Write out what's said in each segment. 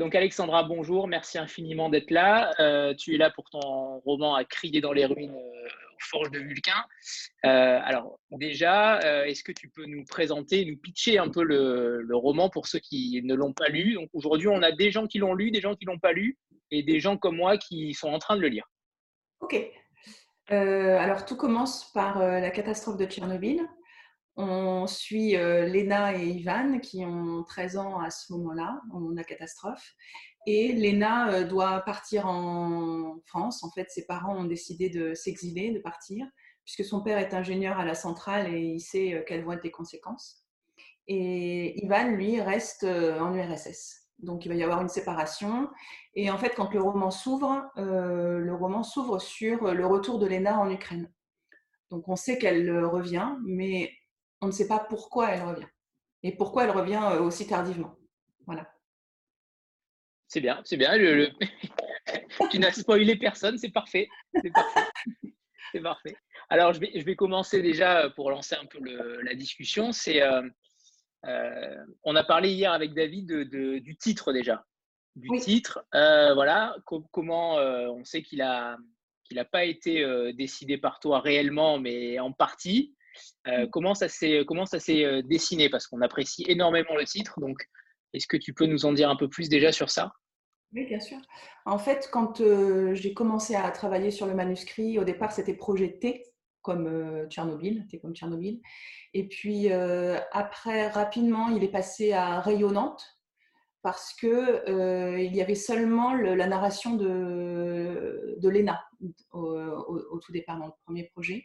donc Alexandra, bonjour, merci infiniment d'être là. Euh, tu es là pour ton roman à crier dans les ruines euh, aux forges de Vulcain. alors déjà, est-ce que tu peux nous présenter, nous pitcher un peu le, roman pour ceux qui ne l'ont pas lu? Donc aujourd'hui, on a des gens qui l'ont lu, des gens qui l'ont pas lu, et des gens comme moi qui sont en train de le lire. Ok. alors tout commence par la catastrophe de Tchernobyl. On suit euh, Léna et Ivan qui ont 13 ans à ce moment-là, de la catastrophe. Et Léna euh, doit partir en France. En fait, ses parents ont décidé de s'exiler, de partir, puisque son père est ingénieur à la centrale et il sait euh, quelles vont être les conséquences. Et Ivan, lui, reste en URSS. Donc, il va y avoir une séparation. Et en fait, quand le roman s'ouvre, le roman s'ouvre sur le retour de Léna en Ukraine. Donc, on sait qu'elle revient, mais on ne sait pas pourquoi elle revient et pourquoi elle revient euh, aussi tardivement. Voilà. C'est bien, c'est bien. tu n'as spoilé personne, c'est parfait. C'est parfait. c'est parfait. Alors, je vais, je vais commencer déjà euh, pour lancer un peu la discussion. C'est, euh, on a parlé hier avec David du titre déjà. Du titre, voilà. comment on sait qu'il a qu'il n'a pas été décidé par toi réellement, mais en partie. Euh, mm. comment ça s'est comment ça s'est euh, dessiné? Parce qu'on apprécie énormément le titre. Donc, est-ce que tu peux nous en dire un peu plus déjà sur ça? Oui, bien sûr. En fait, quand euh, j'ai commencé à travailler sur le manuscrit, au départ, c'était projet T, comme Tchernobyl, T comme Tchernobyl. Et puis après, rapidement, il est passé à Rayonnante parce que il y avait seulement la narration de, de Lena au, tout départ dans le premier projet.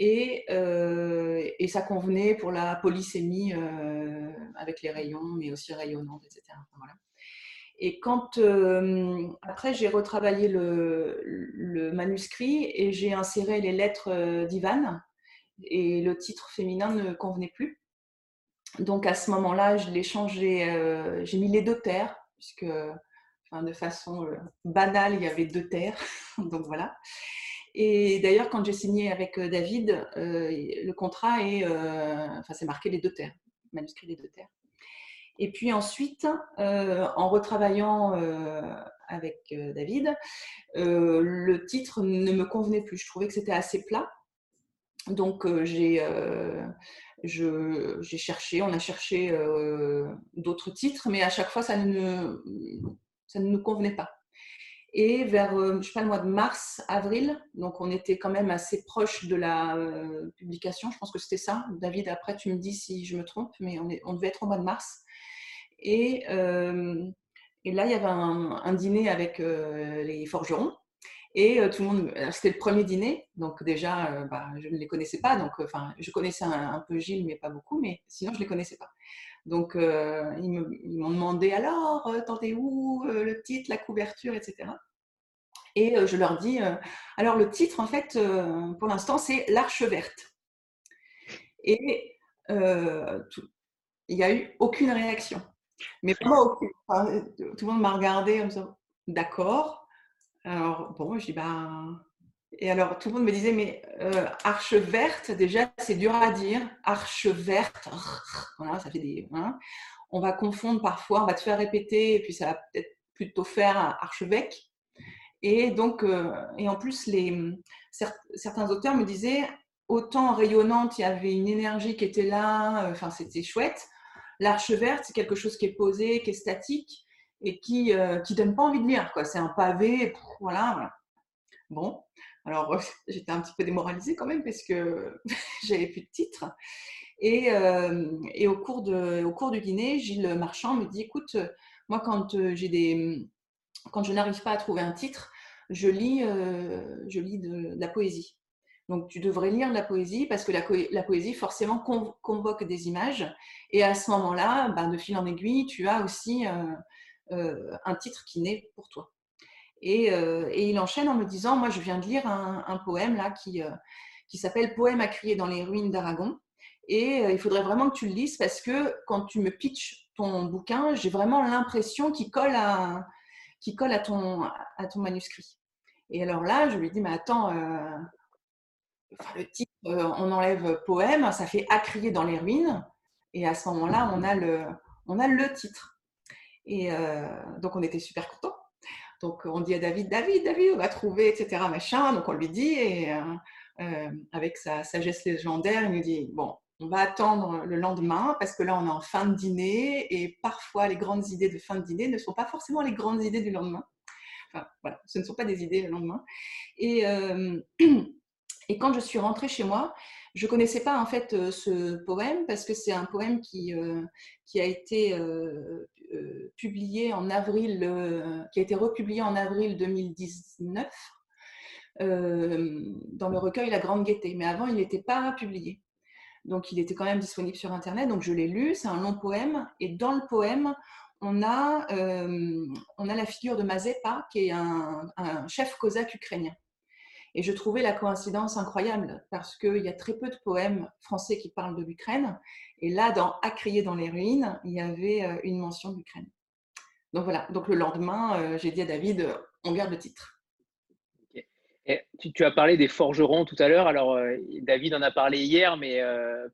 Euh, et, ça convenait pour la polysémie euh, avec les rayons, mais aussi rayonnante, etc. Et quand euh, après j'ai retravaillé le, manuscrit et j'ai inséré les lettres d'Ivan et le titre féminin ne convenait plus. Donc à ce moment-là, je l'ai changé, j'ai mis les deux terres puisque de façon banale il y avait deux terres. Donc voilà. Et d'ailleurs, quand j'ai signé avec euh, David, euh, le contrat est, euh, enfin, c'est marqué les deux terres, manuscrit les deux terres. Et puis ensuite, en retravaillant avec David, le titre ne me convenait plus. Je trouvais que c'était assez plat. Donc j'ai j'ai cherché, on a cherché d'autres titres, mais à chaque fois ça ne, ça ne nous convenait pas. Et vers, euh, je sais pas, le mois de mars, avril, donc on était quand même assez proche de la euh, publication. Je pense que c'était ça. David, après, tu me dis si je me trompe, mais on, devait être au mois de mars. Et, euh, et là, il y avait un, dîner avec les forgerons. Et tout le monde, c'était le premier dîner, donc déjà, bah, je ne les connaissais pas. Donc, enfin, je connaissais un, peu Gilles, mais pas beaucoup, mais sinon, je ne les connaissais pas. Donc, euh, ils m'ont demandé alors, euh, t'entendez où euh, le titre, la couverture, etc. Et je leur dis, alors le titre, en fait, pour l'instant, c'est L'Arche verte. Et il n'y a eu aucune réaction. Mais vraiment aucune. tout le monde m'a regardé en me disant, d'accord. Alors, bon, je dis, ben, et alors, tout le monde me disait, mais euh, arche verte, déjà, c'est dur à dire. Arche verte, voilà, ça fait des. Hein. On va confondre parfois, on va te faire répéter, et puis ça va peut-être plutôt faire archevêque. Et donc, euh, et en plus, les, certains auteurs me disaient, autant rayonnante, il y avait une énergie qui était là, enfin, c'était chouette. L'arche verte, c'est quelque chose qui est posé, qui est statique, et qui ne euh, donne pas envie de lire. C'est un pavé, voilà. Bon, alors, j'étais un petit peu démoralisée quand même parce que j'avais plus de titre. Et, euh, et au, cours de, au, cours du dîner, Gilles Marchand me dit écoute, moi, quand, euh, j'ai des, quand je n'arrive pas à trouver un titre, je lis, je lis de, la poésie. Donc, tu devrais lire de la poésie parce que la, la poésie, forcément, convoque des images. Et à ce moment-là, ben, de fil en aiguille, tu as aussi un titre qui naît pour toi. Euh, et, il enchaîne en me disant, moi je viens de lire un, poème là qui, euh, qui s'appelle Poème à crier dans les ruines d'Aragon. Et euh, il faudrait vraiment que tu le lises parce que quand tu me pitches ton bouquin, j'ai vraiment l'impression qu'il colle, à, colle à, ton, à ton manuscrit. Et alors là, je lui dis, mais attends, le titre, on enlève poème, ça fait à crier dans les ruines. Et à ce moment-là, on on a le titre. Et donc, on était super contents. Donc, on dit à David, David, David, on va trouver, etc. Machin. Donc, on lui dit, et avec sa sagesse légendaire, il nous dit, bon, on va attendre le lendemain parce que là, on est en fin de dîner et parfois, les grandes idées de fin de dîner ne sont pas forcément les grandes idées du lendemain. Enfin, voilà, ce ne sont pas des idées le lendemain. Et quand je suis rentrée chez moi, je connaissais pas en fait euh, ce poème parce que c'est un poème qui, euh, a été euh, publié en avril, qui a été republié en avril 2019 dans le recueil La Grande Gaieté. Mais avant, il n'était pas publié. Donc, il était quand même disponible sur Internet. Donc, je l'ai lu. C'est un long poème. Et dans le poème, on a, on a la figure de Mazepa, qui est un chef cosaque ukrainien. Et je trouvais la coïncidence incroyable parce qu'il y a très peu de poèmes français qui parlent de l'Ukraine. Et là, dans À crier dans les ruines, il y avait euh, une mention de l'Ukraine. Donc voilà, donc le lendemain, euh, j'ai dit à David, euh, on garde le titre. tu, as parlé des forgerons tout à l'heure. Alors, David en a parlé hier, mais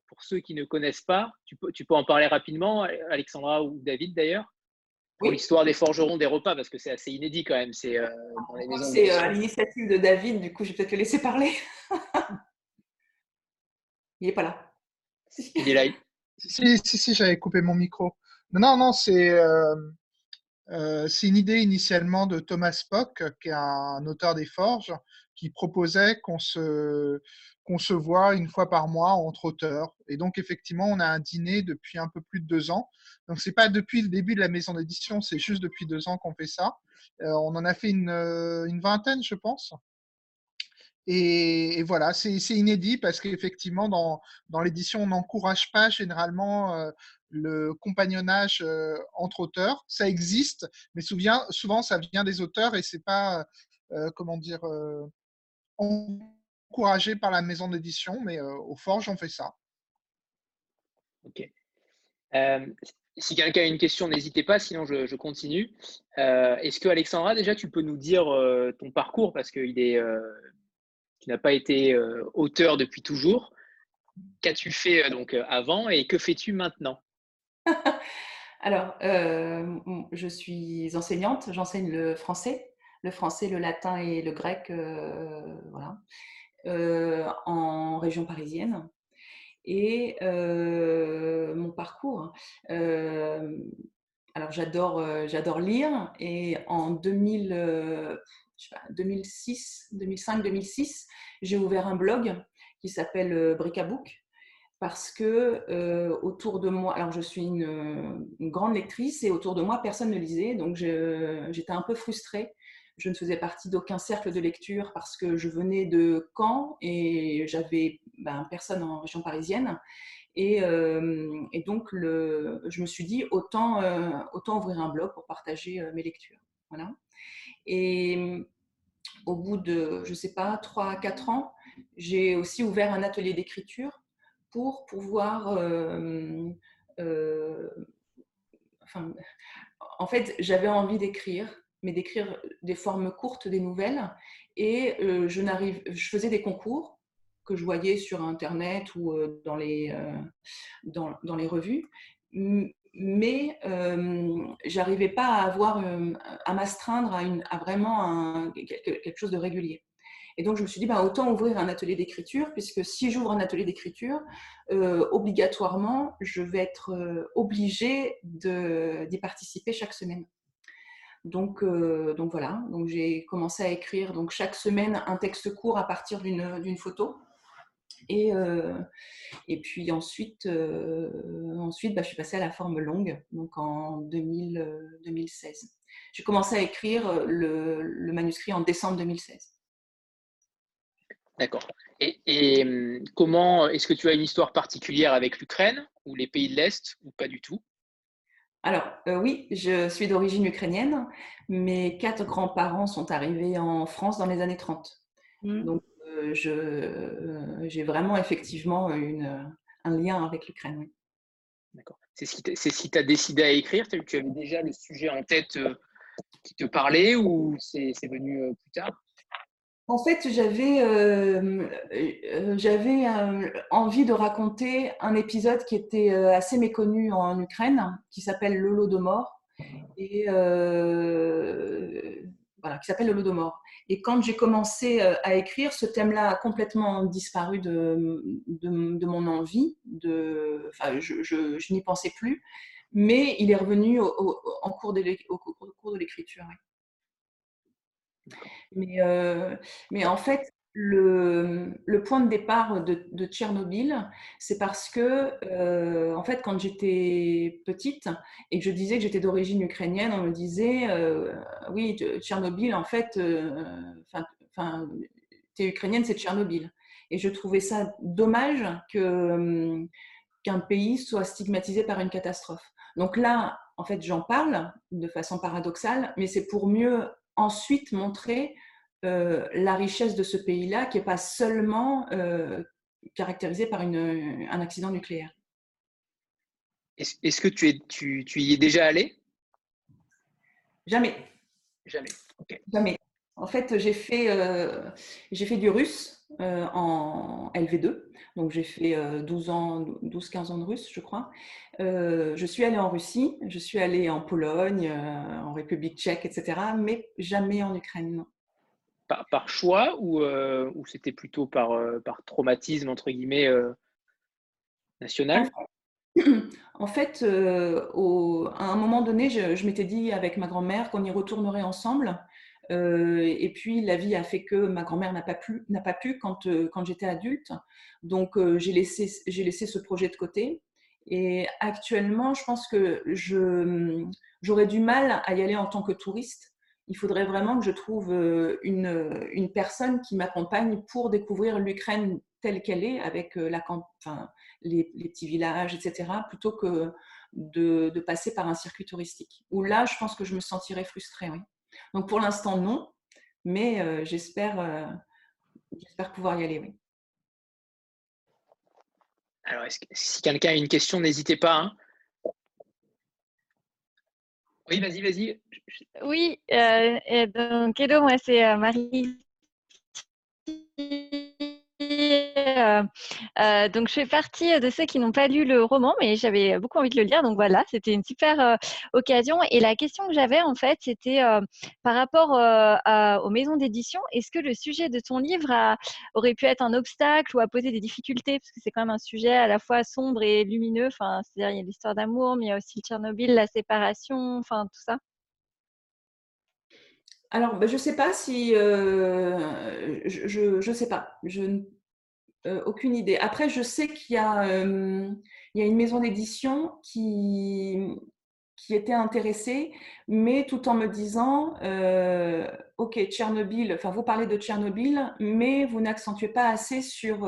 pour ceux qui ne connaissent pas, tu peux, tu peux en parler rapidement, Alexandra ou David d'ailleurs? Pour l'histoire des forgerons des repas, parce que c'est assez inédit quand même. C'est euh, C'est euh, à l'initiative de David, du coup, je vais peut-être le laisser parler. Il n'est pas là. Il est là. Si, si, si, j'avais coupé mon micro. Non, non, c'est euh, c'est une idée initialement de Thomas Spock, qui est un auteur des forges, qui proposait qu'on se, qu'on se voit une fois par mois entre auteurs. Et donc, effectivement, on a un dîner depuis un peu plus de deux ans. Donc, c'est pas depuis le début de la maison d'édition, c'est juste depuis deux ans qu'on fait ça. Euh, on en a fait une, euh, une vingtaine, je pense. Et, voilà, c'est inédit parce qu'effectivement, dans, dans l'édition, on n'encourage pas généralement euh, le compagnonnage entre auteurs. Ça existe, mais souvent, ça vient des auteurs et c'est pas, comment dire, encouragé par la maison d'édition, mais euh, au Forge, on fait ça. Ok. Euh, si quelqu'un a une question, n'hésitez pas, sinon je, continue. Euh, est-ce que Alexandra, déjà, tu peux nous dire ton parcours? Parce que il est, tu n'as pas été auteur depuis toujours. Qu'as-tu fait donc avant et que fais-tu maintenant? Alors, je suis enseignante, j'enseigne le français, le français, le latin et le grec, voilà. Euh, en région parisienne. Et euh, mon parcours, euh, alors j'adore, lire et en 2000, 2006, 2005, 2006, j'ai ouvert un blog qui s'appelle Bricabook parce que autour de moi, alors je suis une, une, grande lectrice et autour de moi personne ne lisait, donc j'étais un peu frustrée je ne faisais partie d'aucun cercle de lecture parce que je venais de Caen et j'avais ben, personne en région parisienne. Et, euh, donc, je me suis dit, autant, euh, ouvrir un blog pour partager euh, mes lectures. Voilà. Et au bout de, je ne sais pas, 3 à 4 ans, j'ai aussi ouvert un atelier d'écriture pour pouvoir... enfin, en fait, j'avais envie d'écrire mais d'écrire des formes courtes des nouvelles. Et euh, je, faisais des concours que je voyais sur Internet ou euh, dans, les, euh, revues, mais j'arrivais pas à avoir, à m'astreindre à, vraiment quelque chose de régulier. Et donc, je me suis dit, bah, autant ouvrir un atelier d'écriture, puisque si j'ouvre un atelier d'écriture, obligatoirement, je vais être obligée d'y participer chaque semaine. Donc, euh, donc voilà, donc j'ai commencé à écrire donc chaque semaine un texte court à partir d'une photo. Et, euh, et puis ensuite, euh, ensuite bah, je suis passée à la forme longue, donc en 2000, 2016. J'ai commencé à écrire le, manuscrit en décembre 2016. D'accord. Et, et, hum, comment est-ce que tu as une histoire particulière avec l'Ukraine ou les pays de l'Est ou pas du tout? Alors, euh, oui, je suis d'origine ukrainienne. Mes quatre grands-parents sont arrivés en France dans les années 30. Mmh. Donc, euh, euh, j'ai vraiment effectivement une, un lien avec l'Ukraine. D'accord. C'est ce qui t'a décidé à écrire? Tu avais déjà le sujet en tête qui te parlait ou c'est venu plus tard? En fait, j'avais euh, euh, euh, envie de raconter un épisode qui était assez méconnu en Ukraine, qui s'appelle Lolo de mort. et voilà, qui s'appelle le Lodomor. Et quand j'ai commencé à écrire, ce thème-là a complètement disparu de, de, mon envie. De, enfin, je, je, n'y pensais plus, mais il est revenu au, en cours de l'écriture. Mais, mais en fait, le, point de départ de, Tchernobyl, c'est parce que, euh, en fait, quand j'étais petite et que je disais que j'étais d'origine ukrainienne, on me disait, euh, oui, Tchernobyl, en fait, euh, enfin, tu es ukrainienne, c'est Tchernobyl. Et je trouvais ça dommage que qu'un pays soit stigmatisé par une catastrophe. Donc là, en fait, j'en parle de façon paradoxale, mais c'est pour mieux ensuite montrer euh, la richesse de ce pays-là qui n'est pas seulement euh, caractérisée par une, un accident nucléaire. Est-ce que tu, es, tu, tu, y es déjà allé? Jamais. Jamais. Jamais. En fait, j'ai fait, euh, j'ai fait du russe en LV2. Donc, j'ai fait 12 ans, 12-15 ans de russe, je crois. je suis allée en Russie, je suis allée en Pologne, en République tchèque, etc. Mais jamais en Ukraine par, choix ou, euh, ou c'était plutôt par, euh, par traumatisme, entre guillemets, euh, national? En fait, au, à un moment donné, je, m'étais dit avec ma grand-mère qu'on y retournerait ensemble. Et puis, la vie a fait que ma grand-mère n'a pas, pu, pas pu quand, quand j'étais adulte. Donc, j'ai, laissé, laissé ce projet de côté. Et actuellement, je pense que j'aurais du mal à y aller en tant que touriste il faudrait vraiment que je trouve euh, une, personne qui m'accompagne pour découvrir l'Ukraine telle qu'elle est, avec euh, les, petits villages, etc., plutôt que de, de, passer par un circuit touristique. Où là, je pense que je me sentirais frustrée. Oui. Donc pour l'instant, non, mais euh, j'espère, j'espère pouvoir y aller. Oui. Alors, si quelqu'un a une question, n'hésitez pas. Hein. Oui, vas-y, vas-y. Oui, euh, et donc, hello, moi c'est euh, Marie. Euh, euh, donc, je fais partie de ceux qui n'ont pas lu le roman, mais j'avais beaucoup envie de le lire. Donc voilà, c'était une super euh, occasion. Et la question que j'avais en fait, c'était par rapport aux maisons d'édition. Est-ce que le sujet de ton livre aurait pu être un obstacle ou a posé des difficultés? Parce que c'est quand même un sujet à la fois sombre et lumineux. Enfin, c'est-à-dire il y a l'histoire d'amour, mais il y a aussi le Tchernobyl, la séparation, enfin tout ça. Alors, ben, je ne sais pas si. je ne sais pas. Euh, aucune idée. Après, je sais qu'il y, a, euh, une maison d'édition qui, était intéressée, mais tout en me disant, euh, OK, Tchernobyl, enfin, vous parlez de Tchernobyl, mais vous n'accentuez pas assez sur,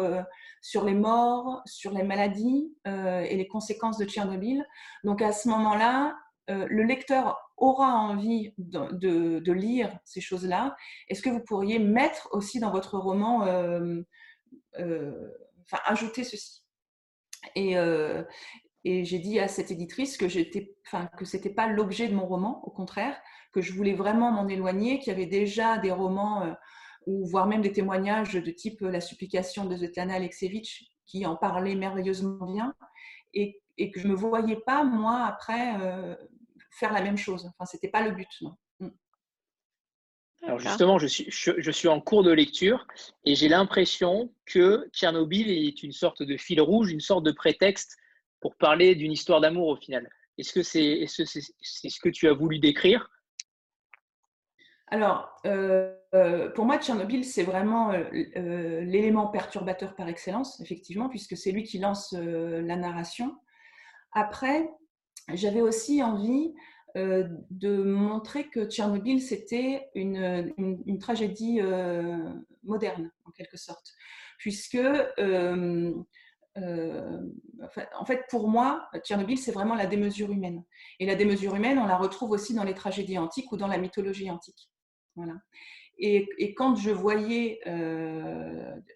les morts, sur les maladies et les conséquences de Tchernobyl. Donc, à ce moment-là, le lecteur aura envie de, de, lire ces choses-là. Est-ce que vous pourriez mettre aussi dans votre roman enfin, ajouter ceci. Et, euh, et j'ai dit à cette éditrice que j'étais, enfin, que c'était pas l'objet de mon roman, au contraire, que je voulais vraiment m'en éloigner, qu'il y avait déjà des romans euh, ou voire même des témoignages de type La supplication de Svetlana Alexievitch qui en parlaient merveilleusement bien et, et que je me voyais pas moi après faire la même chose. Enfin, c'était pas le but, non. Alors justement, je suis, je, suis en cours de lecture et j'ai l'impression que Tchernobyl est une sorte de fil rouge, une sorte de prétexte pour parler d'une histoire d'amour au final. Est-ce que c'est est -ce, c'est ce que tu as voulu décrire? Alors, euh, euh, pour moi, Tchernobyl, c'est vraiment euh, l'élément perturbateur par excellence, effectivement, puisque c'est lui qui lance la narration. Après, j'avais aussi envie euh, de montrer que Tchernobyl, c'était une, une, tragédie euh, moderne, en quelque sorte. Puisque, euh, en fait, pour moi, Tchernobyl, c'est vraiment la démesure humaine. Et la démesure humaine, on la retrouve aussi dans les tragédies antiques ou dans la mythologie antique. Voilà. Et, et, quand je voyais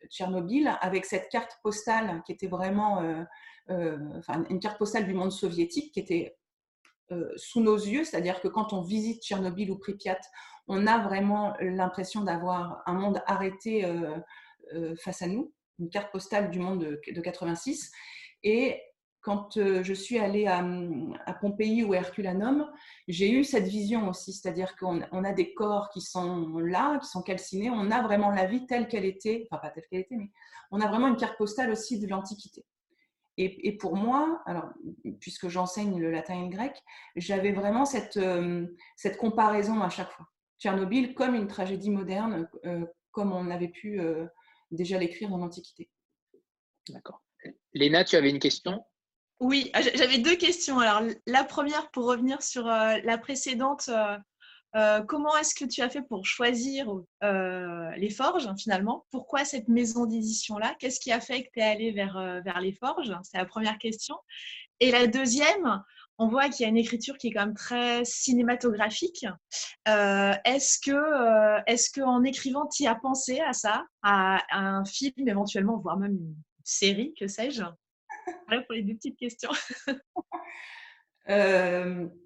Tchernobyl avec cette carte postale qui était vraiment enfin, une carte postale du monde soviétique qui était euh, sous nos yeux, c'est-à-dire que quand on visite Tchernobyl ou Pripyat, on a vraiment l'impression d'avoir un monde arrêté euh, euh, face à nous, une carte postale du monde de, 86. Et quand je suis allée à, Pompéi ou à Herculanum, j'ai eu cette vision aussi, c'est-à-dire qu'on a des corps qui sont là, qui sont calcinés, on a vraiment la vie telle qu'elle était, enfin pas telle qu'elle était, mais on a vraiment une carte postale aussi de l'Antiquité. Et, pour moi, alors, puisque j'enseigne le latin et le grec, j'avais vraiment cette, euh, cette comparaison à chaque fois. Tchernobyl comme une tragédie moderne, euh, comme on avait pu déjà l'écrire dans l'Antiquité. D'accord. Léna, tu avais une question? Oui, ah, j'avais deux questions. Alors, la première, pour revenir sur euh, la précédente, euh, euh, comment est-ce que tu as fait pour choisir les forges finalement? Pourquoi cette maison d'édition-là? Qu'est-ce qui a fait que tu es allé vers, vers les forges? C'est la première question. Et la deuxième, on voit qu'il y a une écriture qui est quand même très cinématographique. est-ce que, est-ce qu'en écrivant, tu as pensé à ça, à, à, un film éventuellement, voire même une série, que sais-je? Voilà pour les deux petites questions.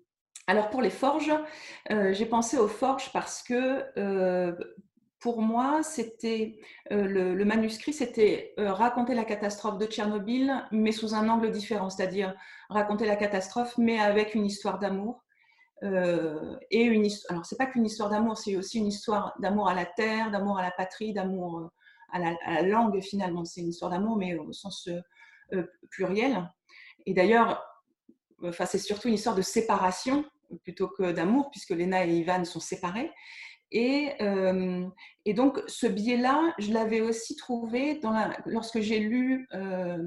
Euh, alors pour les forges, euh, j'ai pensé aux forges parce que euh, pour moi, c'était le, manuscrit, c'était raconter la catastrophe de Tchernobyl, mais sous un angle différent, c'est-à-dire raconter la catastrophe, mais avec une histoire d'amour. et une histoire, alors c'est pas qu'une histoire d'amour, c'est aussi une histoire d'amour à la terre, d'amour à la patrie, d'amour à, la, langue finalement. C'est une histoire d'amour, mais au sens euh, pluriel. Et d'ailleurs, enfin, c'est surtout une histoire de séparation plutôt que d'amour, puisque Léna et Ivan sont séparés. Et, euh, et donc, ce biais-là, je l'avais aussi trouvé lorsque j'ai lu euh,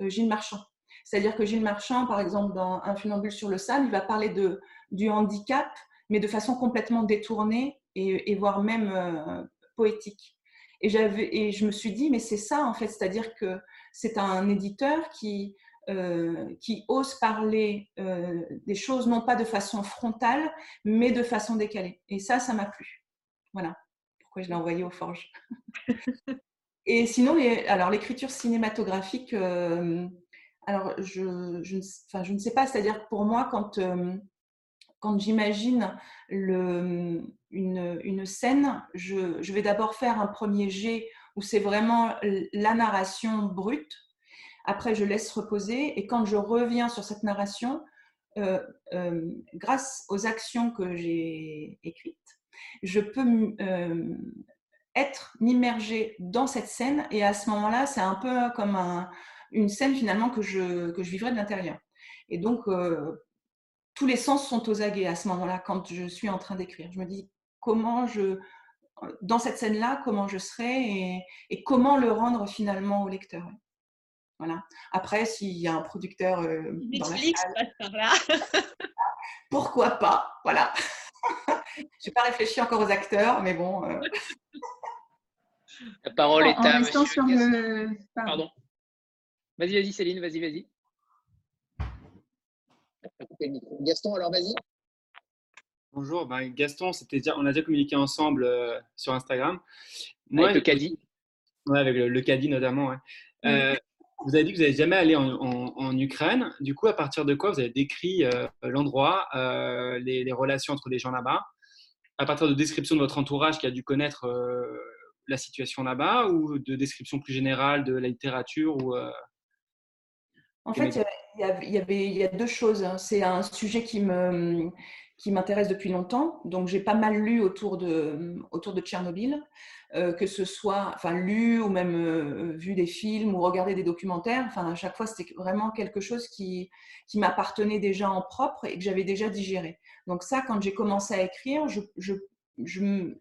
Gilles Marchand. C'est-à-dire que Gilles Marchand, par exemple, dans Un funambule sur le sable, il va parler de, du handicap, mais de façon complètement détournée et, et voire même poétique. Et, et je me suis dit, mais c'est ça en fait, c'est-à-dire que c'est un éditeur qui, euh, qui ose parler euh, des choses non pas de façon frontale, mais de façon décalée. Et ça, ça m'a plu. Voilà pourquoi je l'ai envoyé aux forges. Et sinon, alors l'écriture cinématographique, euh, alors je, je, enfin, je, ne sais pas, c'est-à-dire pour moi, quand, quand j'imagine une, une, scène, je, je vais d'abord faire un premier jet où c'est vraiment la narration brute. Après, je laisse reposer et quand je reviens sur cette narration, euh, euh, grâce aux actions que j'ai écrites, je peux euh, être, m'immerger dans cette scène et à ce moment-là, c'est un peu comme une scène finalement que je, que je vivrai de l'intérieur. Et donc, tous les sens sont aux aguets à ce moment-là quand je suis en train d'écrire. Je me dis comment je, dans cette scène-là, comment je serai et, comment le rendre finalement au lecteur. Voilà. Après, s'il y a un producteur euh, dans la salle, pourquoi pas? Voilà. Je n'ai pas réfléchi encore aux acteurs, mais bon. Euh. La parole est à Monsieur sur le... Pardon. Vas-y, vas-y, Céline, vas-y, vas-y. Gaston, alors vas-y. Bonjour, ben, Gaston, on a déjà communiqué ensemble euh, sur Instagram. avec le caddie Oui, avec le, caddie notamment. Euh, vous avez dit que vous n'avez jamais allé en, Ukraine. Du coup, à partir de quoi vous avez décrit euh, l'endroit, les, relations entre les gens là-bas? À partir de descriptions de votre entourage qui a dû connaître la situation là-bas ou de descriptions plus générales de la littérature ou, En fait, il y, avait, il y a deux choses. Hein. C'est un sujet qui me qui m'intéresse depuis longtemps. Donc, j'ai pas mal lu autour de, autour de Tchernobyl, euh, que ce soit enfin, lu ou même euh, vu des films ou regardé des documentaires. Enfin, à chaque fois, c'était vraiment quelque chose qui, qui m'appartenait déjà en propre et que j'avais déjà digéré. Donc, ça, quand j'ai commencé à écrire, je, je, je,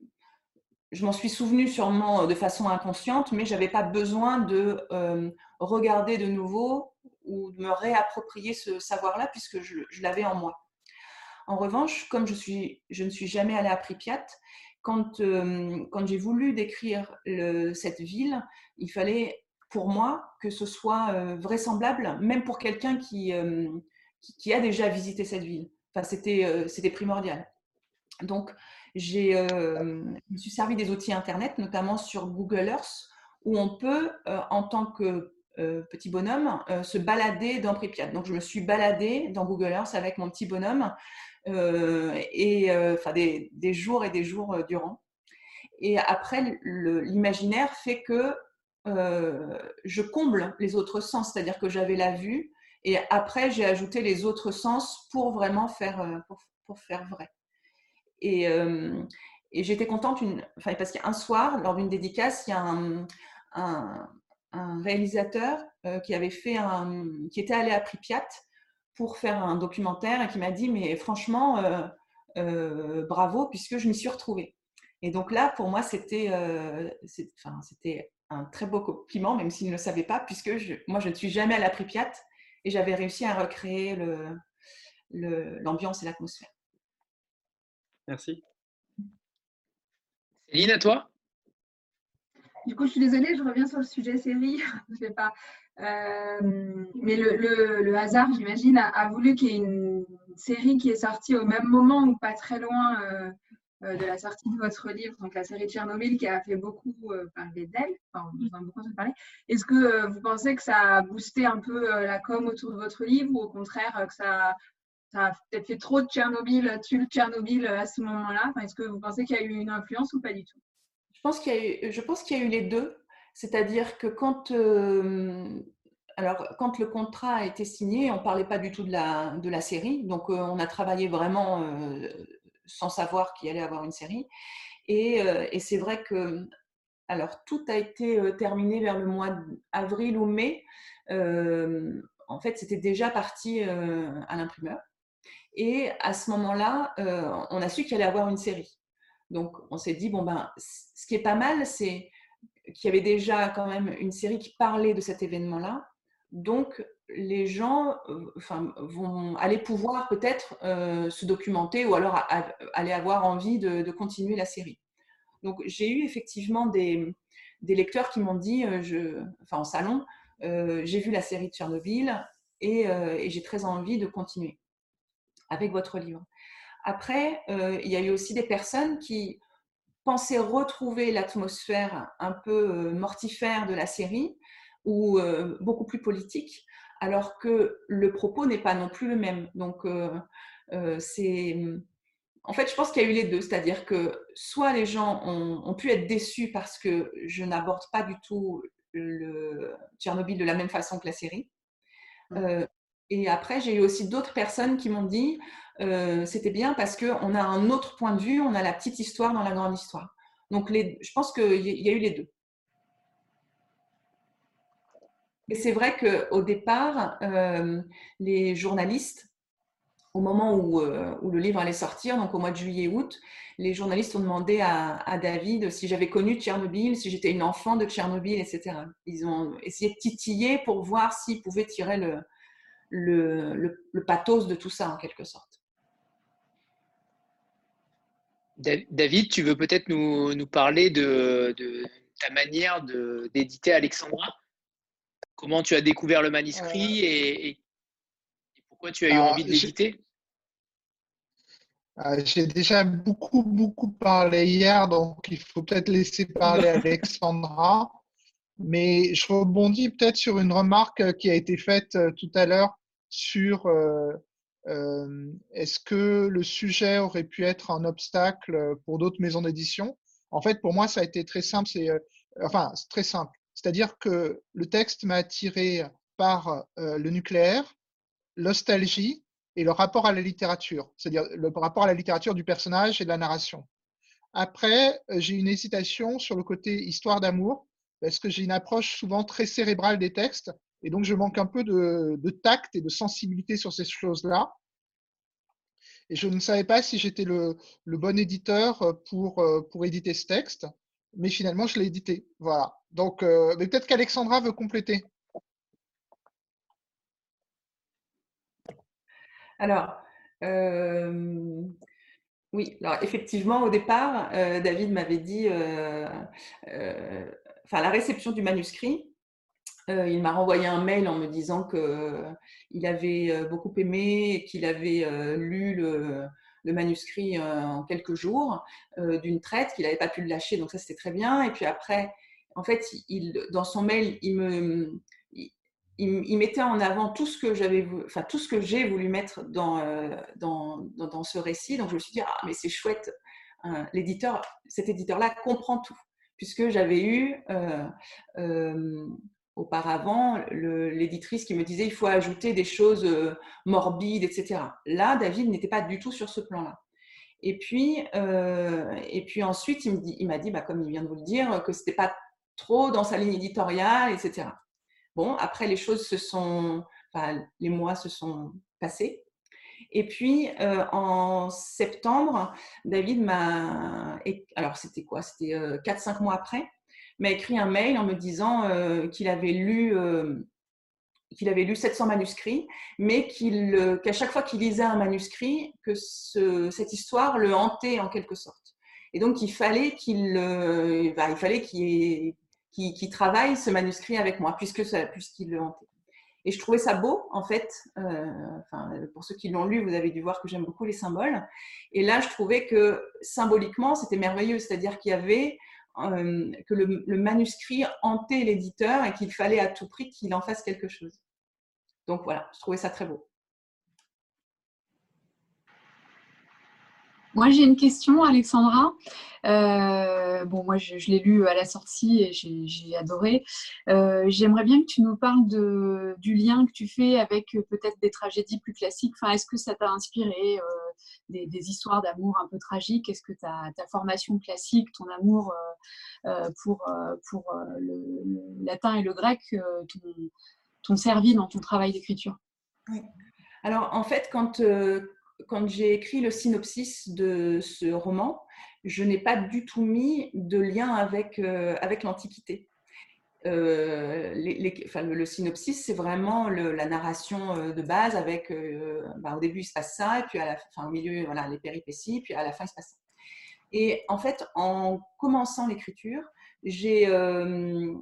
je m'en suis souvenu sûrement de façon inconsciente, mais je n'avais pas besoin de euh, regarder de nouveau ou de me réapproprier ce savoir-là puisque je l'avais en moi. En revanche, comme je, ne suis jamais allée à Pripyat, quand, euh, j'ai voulu décrire cette ville, il fallait pour moi que ce soit euh, vraisemblable, même pour quelqu'un euh, qui, a déjà visité cette ville. Enfin, c'était, primordial. Donc, j'ai, je me suis servi des outils Internet, notamment sur Google Earth, où on peut, en tant que petit bonhomme, se balader dans Pripyat. Donc, je me suis baladée dans Google Earth avec mon petit bonhomme et euh, enfin des, des, jours et des jours euh, durant. Et après, l'imaginaire fait que je comble les autres sens, c'est-à-dire que j'avais la vue Et après, j'ai ajouté les autres sens pour vraiment faire, pour, faire vrai. Et, et j'étais contente, une, parce qu'un soir, lors d'une dédicace, il y a un, un, un réalisateur qui avait fait un, qui était allé à Pripyat pour faire un documentaire et qui m'a dit mais franchement bravo puisque je m'y suis retrouvée. Et donc là, pour moi, c'était enfin, un très beau compliment, même s'il ne le savait pas, puisque je, moi, je ne suis jamais à la Pripyat et j'avais réussi à recréer l'ambiance le, et l'atmosphère. Merci. Céline, à toi? Du coup, je suis désolée, je reviens sur le sujet série. je sais pas. Euh, mais le, hasard, j'imagine, a, voulu qu'il y ait une série qui est sortie au même moment ou pas très loin euh, euh, de la sortie de votre livre, donc la série Tchernobyl qui a fait beaucoup parler d'elle, enfin, en beaucoup parler. Est-ce que vous pensez que ça a boosté un peu la com autour de votre livre ou au contraire que ça, a peut-être fait trop de Tchernobyl, tu le Tchernobyl à ce moment-là? Est-ce que vous pensez qu'il y a eu une influence ou pas du tout? Je pense qu'il y, a je pense qu'il y a eu les deux. C'est-à-dire que quand, alors, quand le contrat a été signé, on ne parlait pas du tout de la, de la série. Donc, on a travaillé vraiment sans savoir qu'il allait avoir une série. Et, c'est vrai que alors, tout a été terminé vers le mois d'avril ou mai. en fait, c'était déjà parti à l'imprimeur. Et à ce moment-là, on a su qu'il allait avoir une série. Donc, on s'est dit, bon, ben, ce qui est pas mal, c'est qu'il y avait déjà quand même une série qui parlait de cet événement-là. Donc, les gens euh, vont aller pouvoir peut-être euh, se documenter ou alors aller avoir envie de, continuer la série. Donc, j'ai eu effectivement des, lecteurs qui m'ont dit, euh, je, enfin en salon, j'ai vu la série de Tchernobyl et j'ai très envie de continuer avec votre livre. Après, il y a eu aussi des personnes qui penser retrouver l'atmosphère un peu euh, mortifère de la série ou euh, beaucoup plus politique, alors que le propos n'est pas non plus le même. Donc, euh, c'est. En fait, je pense qu'il y a eu les deux, c'est-à-dire que soit les gens ont, pu être déçus parce que je n'aborde pas du tout le Tchernobyl de la même façon que la série. Mmh. Et après, j'ai eu aussi d'autres personnes qui m'ont dit euh, c'était bien parce qu'on a un autre point de vue, on a la petite histoire dans la grande histoire. Donc, je pense qu'il y a eu les deux. Et c'est vrai qu'au départ, euh, les journalistes, au moment où, euh, où, le livre allait sortir, donc au mois de juillet-août, les journalistes ont demandé à, David si j'avais connu Tchernobyl, si j'étais une enfant de Tchernobyl, etc. Ils ont essayé de titiller pour voir s'ils pouvaient tirer le, le, le, pathos de tout ça, en quelque sorte. David, tu veux peut-être nous, parler de, ta manière d'éditer Alexandra? Comment tu as découvert le manuscrit euh, et, pourquoi tu as eu envie de l'éditer? Euh, J'ai déjà beaucoup, beaucoup parlé hier, donc il faut peut-être laisser parler Alexandra. Mais je rebondis peut-être sur une remarque qui a été faite euh, tout à l'heure sur est-ce que le sujet aurait pu être un obstacle pour d'autres maisons d'édition? En fait, pour moi, ça a été très simple. C'est enfin très simple. C'est-à-dire que le texte m'a attiré par le nucléaire, l'ostalgie et le rapport à la littérature, c'est-à-dire le rapport à la littérature du personnage et de la narration. Après, j'ai une hésitation sur le côté histoire d'amour, parce que j'ai une approche souvent très cérébrale des textes et donc, je manque un peu de, tact et de sensibilité sur ces choses-là. Et je ne savais pas si j'étais le, bon éditeur pour, euh, pour éditer ce texte, mais finalement, je l'ai édité. Voilà. Donc, euh, peut-être qu'Alexandra veut compléter. Alors, euh, oui, alors effectivement, au départ, David m'avait dit, enfin, la réception du manuscrit, euh, il m'a renvoyé un mail en me disant qu'il euh, avait euh, beaucoup aimé qu'il avait lu le, manuscrit en quelques jours d'une traite, qu'il n'avait pas pu le lâcher, donc ça c'était très bien. Et puis après, en fait, dans son mail, il me, mettait en avant tout ce que j'avais, enfin tout ce que j'ai voulu mettre dans, dans, dans, ce récit. Donc je me suis dit ah mais c'est chouette, hein, l'éditeur, cet éditeur-là comprend tout, puisque j'avais eu auparavant l'éditrice qui me disait il faut ajouter des choses morbides, etc. Là, David n'était pas du tout sur ce plan-là. Et puis, et puis ensuite, il m'a dit, bah, comme il vient de vous le dire, que ce n'était pas trop dans sa ligne éditoriale, etc. Bon, après, les choses se sont, enfin, les mois se sont passés. Et puis, euh, en septembre, David m'a. Alors, c'était quoi? C'était 4-5 euh, mois après, m'a écrit un mail en me disant euh, qu'il avait lu. qu'il avait lu 700 manuscrits, mais qu'à chaque fois qu'il lisait un manuscrit, que cette histoire le hantait en quelque sorte. Et donc, il fallait qu'il bah, fallait qu'il travaille ce manuscrit avec moi, puisque puisqu'il le hantait. Et je trouvais ça beau, en fait. Euh, pour ceux qui l'ont lu, vous avez dû voir que j'aime beaucoup les symboles. Et là, je trouvais que symboliquement, c'était merveilleux. C'est-à-dire qu'il y avait euh, que le, manuscrit hantait l'éditeur et qu'il fallait à tout prix qu'il en fasse quelque chose. Donc voilà, je trouvais ça très beau. Moi, j'ai une question, Alexandra. Euh, bon, moi, je, l'ai lu à la sortie et j'ai adoré. Euh, j'aimerais bien que tu nous parles du lien que tu fais avec euh, peut-être des tragédies plus classiques. Enfin, est-ce que ça t'a inspiré des, histoires d'amour un peu tragiques? Est-ce que ta, formation classique, ton amour pour, pour le, latin et le grec t'ont servi dans ton travail d'écriture? Oui. Alors, en fait, quand quand j'ai écrit le synopsis de ce roman, je n'ai pas du tout mis de lien avec, euh, avec l'Antiquité. Euh, le, synopsis, c'est vraiment la narration euh, de base avec, bah, au début, il se passe ça, et puis au milieu, voilà, les péripéties, puis à la fin, il se passe ça. Et en fait, en commençant l'écriture, j'ai, je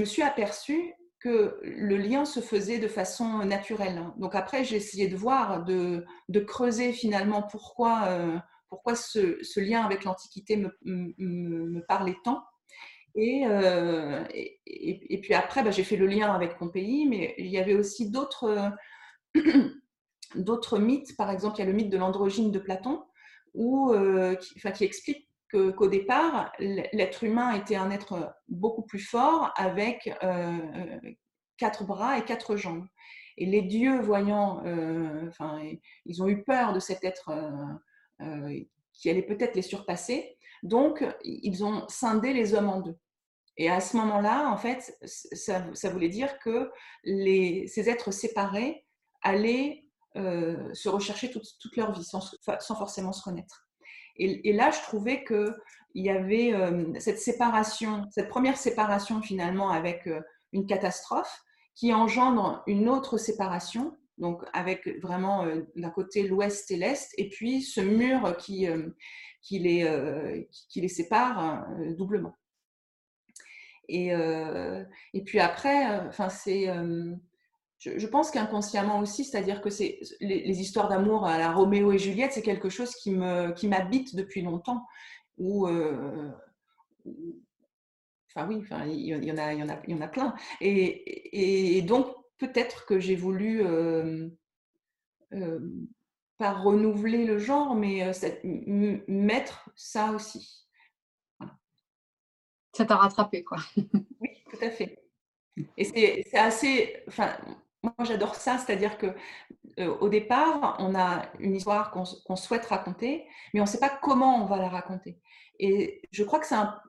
me suis aperçue que le lien se faisait de façon naturelle. Donc après, j'ai essayé de voir, de, creuser finalement pourquoi, euh, pourquoi ce, lien avec l'Antiquité me, parlait tant. Euh, et, et, puis après, bah, j'ai fait le lien avec mon pays, mais il y avait aussi d'autres, mythes. Par exemple, il y a le mythe de l'androgyne de Platon, euh, qui explique qu'au départ, l'être humain était un être beaucoup plus fort avec euh, quatre bras et quatre jambes. Et les dieux, voyant, euh, enfin, ils ont eu peur de cet être euh, qui allait peut-être les surpasser, donc ils ont scindé les hommes en deux. Et à ce moment-là, en fait, ça, voulait dire que les, ces êtres séparés allaient se rechercher toute, leur vie sans, sans forcément se connaître. Et, là, je trouvais qu'il y avait euh, cette séparation, cette première séparation finalement avec euh, une catastrophe qui engendre une autre séparation, donc avec vraiment euh, d'un côté l'ouest et l'est, et puis ce mur qui, qui, les, qui les sépare doublement. Et, et, puis après, enfin c'est je, pense qu'inconsciemment aussi, c'est-à-dire que c'est les, histoires d'amour à la Roméo et Juliette, c'est quelque chose qui me qui m'habite depuis longtemps. Ou euh, enfin oui, enfin il y en a, il y en a, il y en a plein. Et, et, donc peut-être que j'ai voulu euh, euh, pas renouveler le genre, mais mettre ça aussi. Ça t'a rattrapé, quoi. oui, tout à fait. Et c'est assez, enfin, moi, j'adore ça, c'est-à-dire que euh, au départ, on a une histoire qu'on souhaite raconter, mais on ne sait pas comment on va la raconter. Et je crois que c'est un,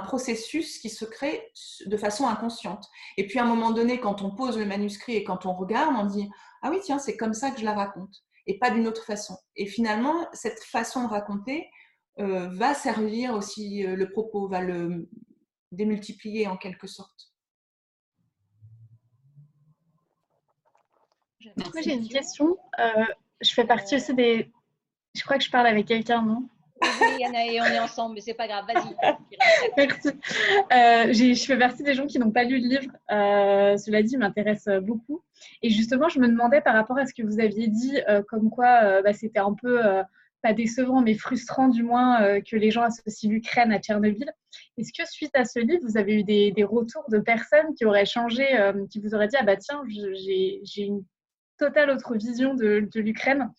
processus qui se crée de façon inconsciente. Et puis à un moment donné, quand on pose le manuscrit et quand on regarde, on dit ah oui tiens c'est comme ça que je la raconte et pas d'une autre façon. Et finalement, cette façon de raconter euh, va servir aussi euh, le propos, va le démultiplier en quelque sorte. Moi, j'ai une question. Euh, je fais partie aussi des. Je crois que je parle avec quelqu'un, non? Oui, Yana, et on est ensemble, mais c'est pas grave, vas-y. Merci. Euh, je fais partie des gens qui n'ont pas lu le livre. Euh, cela dit, m'intéresse beaucoup. Et justement, je me demandais par rapport à ce que vous aviez dit, comme quoi bah, c'était un peu pas décevant, mais frustrant du moins que les gens associent l'Ukraine à Tchernobyl. Est-ce que suite à ce livre, vous avez eu des, des retours de personnes qui auraient changé, qui vous auraient dit ah bah tiens, j'ai une totale autre vision de, l'Ukraine.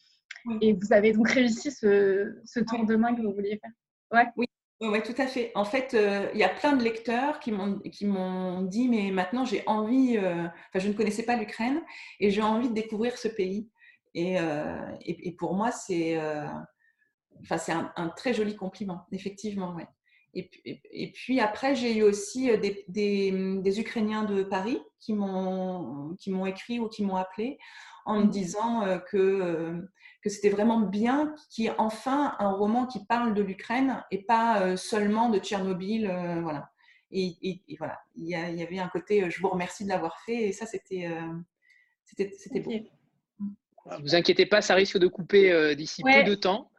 Et vous avez donc réussi ce, tour de main que vous vouliez faire. Ouais. Oui, Oui, tout à fait. En fait, euh, il y a plein de lecteurs qui m'ont qui m'ont dit, mais maintenant j'ai envie, euh, enfin je ne connaissais pas l'Ukraine et j'ai envie de découvrir ce pays. Et, euh, et, pour moi, c'est enfin, un, un, très joli compliment, effectivement. Ouais. Et, et, puis après, j'ai eu aussi des, des, des, Ukrainiens de Paris qui m'ont écrit ou qui m'ont appelé en me mmh. disant que que c'était vraiment bien qu'il y ait enfin un roman qui parle de l'Ukraine et pas euh, seulement de Tchernobyl. Euh, voilà. Et, voilà, il y, avait un côté euh, je vous remercie de l'avoir fait et ça, c'était c'était beau. Vous inquiétez pas, ça risque de couper d'ici peu de temps,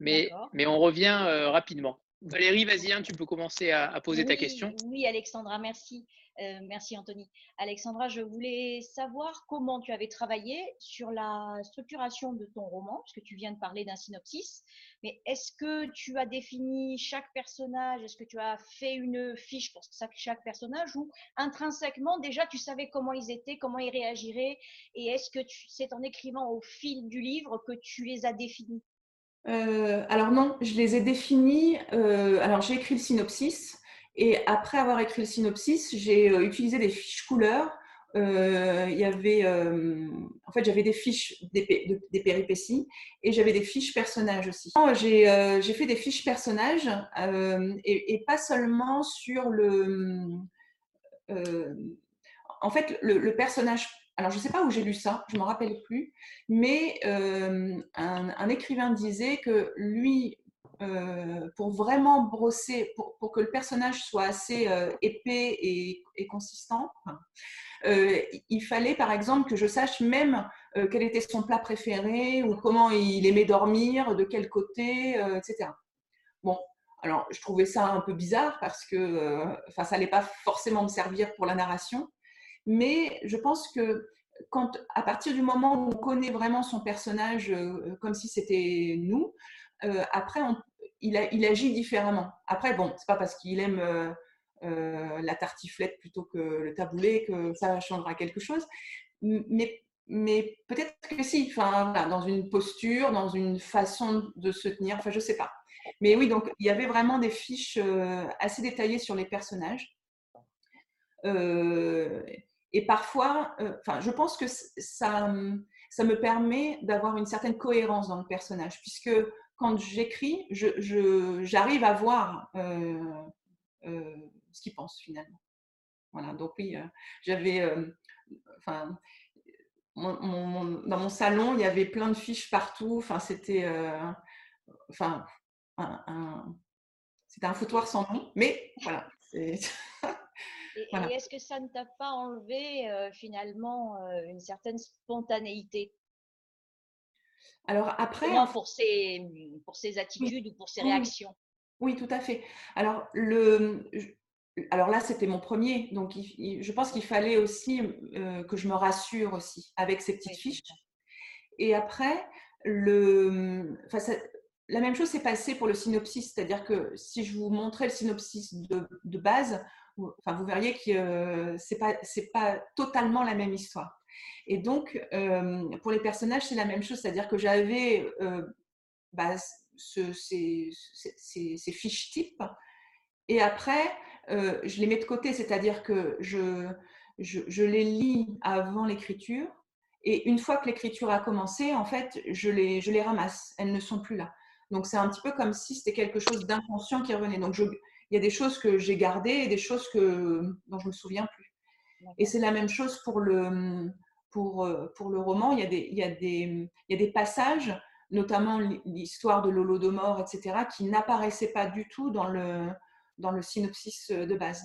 mais, mais on revient rapidement. Valérie, vas-y, hein, tu peux commencer à, poser ta question. Oui, Alexandra, merci. Euh, merci Anthony. Alexandra, je voulais savoir comment tu avais travaillé sur la structuration de ton roman, parce que tu viens de parler d'un synopsis, mais est-ce que tu as défini chaque personnage, est-ce que tu as fait une fiche pour chaque personnage, ou intrinsèquement déjà tu savais comment ils étaient, comment ils réagiraient, et est-ce que c'est en écrivant au fil du livre que tu les as définis? Euh, alors non, je les ai définis. Euh, alors j'ai écrit le synopsis, et après avoir écrit le synopsis, j'ai euh, utilisé des fiches couleurs. Il y avait, en fait, j'avais des fiches des, péripéties et j'avais des fiches personnages aussi. J'ai fait des fiches personnages et, pas seulement sur le. en fait, le personnage alors je ne sais pas où j'ai lu ça, je ne m'en rappelle plus, mais un, un, écrivain disait que lui, euh, pour vraiment brosser, pour, que le personnage soit assez euh, épais et, et consistant, euh, il fallait par exemple que je sache même quel était son plat préféré ou comment il aimait dormir, de quel côté, etc. Bon, alors je trouvais ça un peu bizarre parce que ça n'allait pas forcément me servir pour la narration, mais je pense que quand, à partir du moment où on connaît vraiment son personnage comme si c'était nous, euh, après, il, agit différemment. Après, bon, c'est pas parce qu'il aime euh, euh, la tartiflette plutôt que le taboulé que ça changera quelque chose. Mais, mais peut-être que si, enfin, dans une posture, dans une façon de se tenir, enfin, je sais pas. Mais oui, donc il y avait vraiment des fiches assez détaillées sur les personnages. Et parfois, enfin, je pense que ça, ça me permet d'avoir une certaine cohérence dans le personnage, puisque quand j'écris, j'arrive je, à voir euh, euh, ce qu'ils pensent finalement. Voilà, donc oui, euh, j'avais, enfin, dans mon salon, il y avait plein de fiches partout. Enfin, c'était, enfin, un, c'était un foutoir sans nom, mais voilà. Et, est-ce que ça ne t'a pas enlevé finalement une certaine spontanéité? Alors après. pour ses, pour ses attitudes ou pour ses réactions? Oui, tout à fait. Alors, le, alors là, c'était mon premier. Donc, je pense qu'il fallait aussi euh, que je me rassure aussi avec ces petites fiches. Et après, le, la même chose s'est passée pour le synopsis. C'est-à-dire que si je vous montrais le synopsis de, de base, enfin, vous verriez que euh, ce n'est pas, pas totalement la même histoire. Et donc, euh, pour les personnages, c'est la même chose, c'est-à-dire que j'avais euh, bah, ces, fiches types, et après, je les mets de côté, c'est-à-dire que je, je, les lis avant l'écriture, et une fois que l'écriture a commencé, en fait, je les, je les ramasse, elles ne sont plus là. Donc, c'est un petit peu comme si c'était quelque chose d'inconscient qui revenait. Donc, il y a des choses que j'ai gardées et des choses que, dont je ne me souviens plus. Et c'est la même chose pour le, pour, euh, pour le roman. Il y, a des, il, y a des, il y a des passages, notamment l'histoire de l'Holodomor, etc., qui n'apparaissaient pas du tout dans le, dans le synopsis euh, de base.